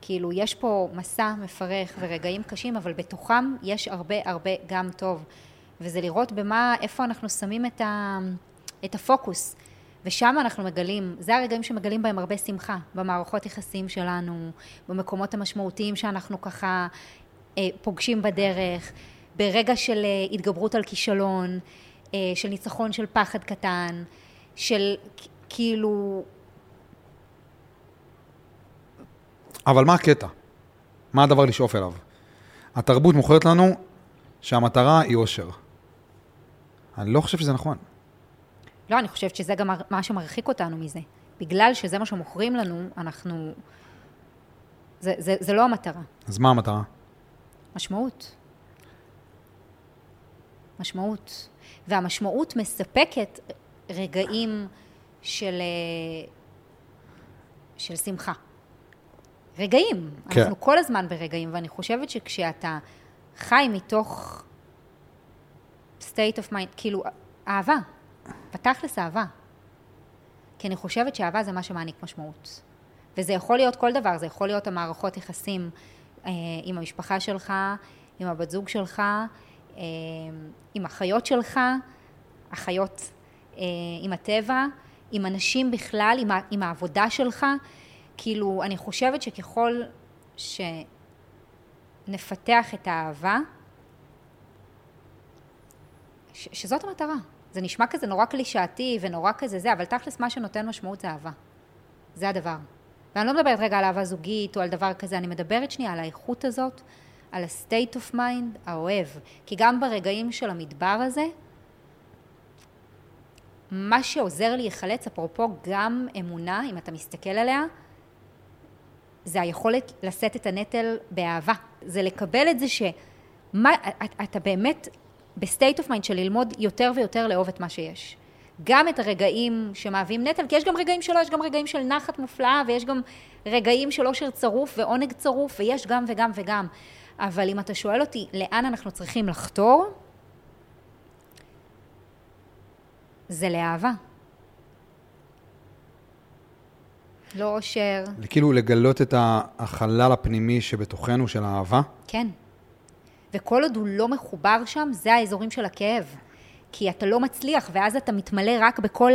כאילו, יש פה מסע מפרך ורגעים קשים, אבל בתוכם יש הרבה הרבה גם טוב. וזה לראות במה, איפה אנחנו שמים את, ה, את הפוקוס. ושם אנחנו מגלים, זה הרגעים שמגלים בהם הרבה שמחה, במערכות יחסים שלנו, במקומות המשמעותיים שאנחנו ככה אה, פוגשים בדרך, ברגע של אה, התגברות על כישלון, אה, של ניצחון של פחד קטן, של כאילו... אבל מה הקטע? מה הדבר לשאוף אליו? התרבות מוכרת לנו שהמטרה היא אושר. אני לא חושב שזה נכון. לא, אני חושבת שזה גם מה שמרחיק אותנו מזה. בגלל שזה מה שמוכרים לנו, אנחנו... זה, זה, זה לא המטרה. אז מה המטרה? משמעות. משמעות. והמשמעות מספקת רגעים של, אה, של שמחה. רגעים. כן. אנחנו כל הזמן ברגעים, ואני חושבת שכשאתה חי מתוך state of mind, כאילו, אהבה. בתכלס אהבה. כי אני חושבת שאהבה זה מה שמעניק משמעות. וזה יכול להיות כל דבר, זה יכול להיות המערכות יחסים אה, עם המשפחה שלך, עם הבת זוג שלך, אה, עם החיות שלך, החיות אה, עם הטבע, עם אנשים בכלל, עם, עם העבודה שלך. כאילו, אני חושבת שככל שנפתח את האהבה, ש, שזאת המטרה. זה נשמע כזה נורא קלישאתי ונורא כזה זה, אבל תכלס מה שנותן משמעות זה אהבה. זה הדבר. ואני לא מדברת רגע על אהבה זוגית או על דבר כזה, אני מדברת שנייה על האיכות הזאת, על ה-state of mind האוהב. כי גם ברגעים של המדבר הזה, מה שעוזר לי להיחלץ, אפרופו גם אמונה, אם אתה מסתכל עליה, זה היכולת לשאת את הנטל באהבה. זה לקבל את זה ש... אתה באמת ב state of mind של ללמוד יותר ויותר לאהוב את מה שיש. גם את הרגעים שמהווים נטל, כי יש גם רגעים שלא, יש גם רגעים של נחת מופלאה, ויש גם רגעים של אושר צרוף ועונג צרוף, ויש גם וגם וגם. אבל אם אתה שואל אותי לאן אנחנו צריכים לחתור, זה לאהבה. לא אושר. כאילו לגלות את החלל הפנימי שבתוכנו של האהבה? כן. וכל עוד הוא לא מחובר שם, זה האזורים של הכאב. כי אתה לא מצליח, ואז אתה מתמלא רק בכל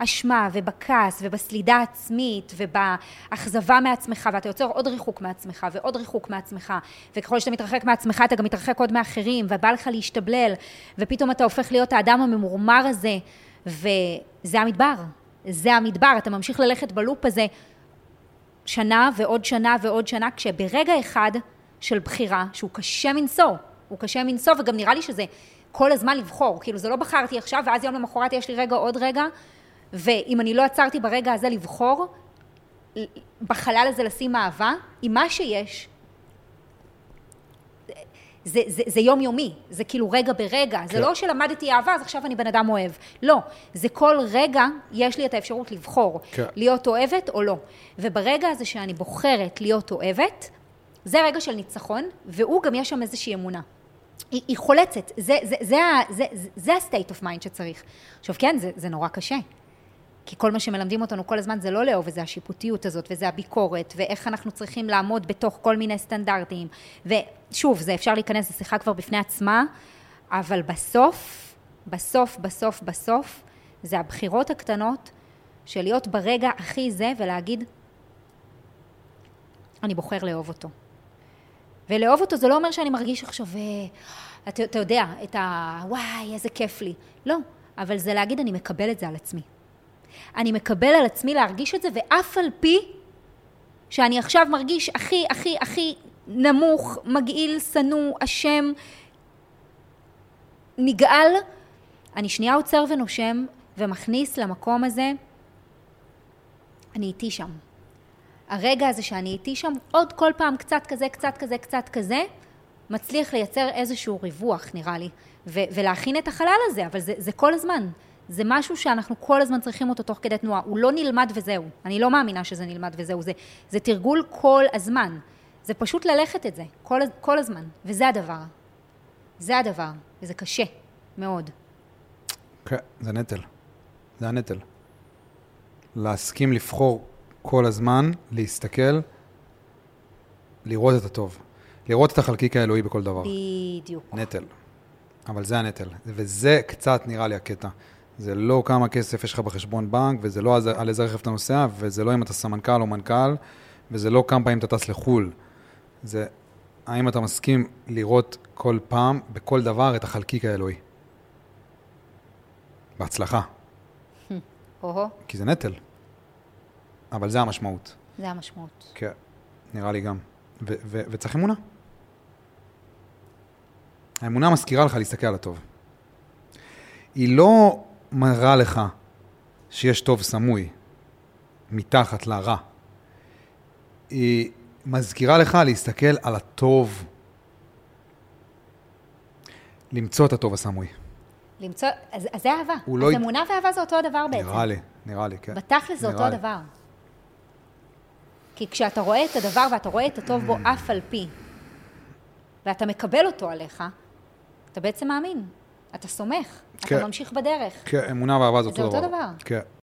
האשמה ובכעס ובסלידה העצמית ובאכזבה מעצמך, ואתה יוצר עוד ריחוק מעצמך ועוד ריחוק מעצמך, וככל שאתה מתרחק מעצמך אתה גם מתרחק עוד מאחרים, ובא לך להשתבלל, ופתאום אתה הופך להיות האדם הממורמר הזה, וזה המדבר. זה המדבר, אתה ממשיך ללכת בלופ הזה שנה ועוד שנה ועוד שנה, כשברגע אחד של בחירה שהוא קשה מנשוא, הוא קשה מנשוא, וגם נראה לי שזה כל הזמן לבחור, כאילו זה לא בחרתי עכשיו, ואז יום למחרת יש לי רגע עוד רגע, ואם אני לא עצרתי ברגע הזה לבחור, בחלל הזה לשים אהבה, עם מה שיש, זה, זה, זה יומיומי, זה כאילו רגע ברגע, כן. זה לא שלמדתי אהבה, אז עכשיו אני בן אדם אוהב. לא, זה כל רגע יש לי את האפשרות לבחור, כן. להיות אוהבת או לא. וברגע הזה שאני בוחרת להיות אוהבת, זה רגע של ניצחון, והוא גם יש שם איזושהי אמונה. היא, היא חולצת, זה, זה, זה, זה, זה, זה ה-state of mind שצריך. עכשיו כן, זה, זה נורא קשה. כי כל מה שמלמדים אותנו כל הזמן זה לא לאהוב, וזה השיפוטיות הזאת, וזה הביקורת, ואיך אנחנו צריכים לעמוד בתוך כל מיני סטנדרטים. ושוב, זה אפשר להיכנס לשיחה כבר בפני עצמה, אבל בסוף, בסוף, בסוף, בסוף, זה הבחירות הקטנות של להיות ברגע הכי זה ולהגיד, אני בוחר לאהוב אותו. ולאהוב אותו זה לא אומר שאני מרגיש עכשיו, אה, אתה, אתה יודע, את ה... וואי, איזה כיף לי. לא, אבל זה להגיד, אני מקבל את זה על עצמי. אני מקבל על עצמי להרגיש את זה, ואף על פי שאני עכשיו מרגיש הכי, הכי, הכי נמוך, מגעיל, שנוא, אשם, נגעל, אני שנייה עוצר ונושם ומכניס למקום הזה, אני איתי שם. הרגע הזה שאני איתי שם, עוד כל פעם קצת כזה, קצת כזה, קצת כזה, מצליח לייצר איזשהו ריווח, נראה לי, ולהכין את החלל הזה, אבל זה, זה כל הזמן. זה משהו שאנחנו כל הזמן צריכים אותו תוך כדי תנועה. הוא לא נלמד וזהו. אני לא מאמינה שזה נלמד וזהו. זה, זה תרגול כל הזמן. זה פשוט ללכת את זה, כל, כל הזמן. וזה הדבר. זה הדבר. וזה קשה, מאוד. כן, זה נטל. זה הנטל. להסכים לבחור כל הזמן, להסתכל, לראות את הטוב. לראות את החלקיק האלוהי בכל דבר. בדיוק. נטל. אבל זה הנטל. וזה קצת נראה לי הקטע. זה לא כמה כסף יש לך בחשבון בנק, וזה לא על איזה רכב אתה נוסע, וזה לא אם אתה סמנכ"ל או מנכ"ל, וזה לא כמה פעמים אתה טס לחו"ל. זה האם אתה מסכים לראות כל פעם, בכל דבר, את החלקיק האלוהי. בהצלחה. כי זה נטל. אבל זה המשמעות. זה המשמעות. כן, נראה לי גם. ו- ו- וצריך אמונה. האמונה מזכירה לך להסתכל על הטוב. היא לא מראה לך שיש טוב סמוי מתחת לרע. היא מזכירה לך להסתכל על הטוב, למצוא את הטוב הסמוי. למצוא, אז, אז זה אהבה. הוא אז לא אמונה ואהבה זה אותו הדבר בעצם. נראה לי, נראה לי, כן. בתכלס זה אותו לי. הדבר. כי כשאתה רואה את הדבר ואתה רואה את הטוב בו אף על פי, ואתה מקבל אותו עליך, אתה בעצם מאמין. אתה סומך. כן. אתה ממשיך בדרך. כן, אמונה ואהבה זה זה אותו דבר. אותו דבר. כן,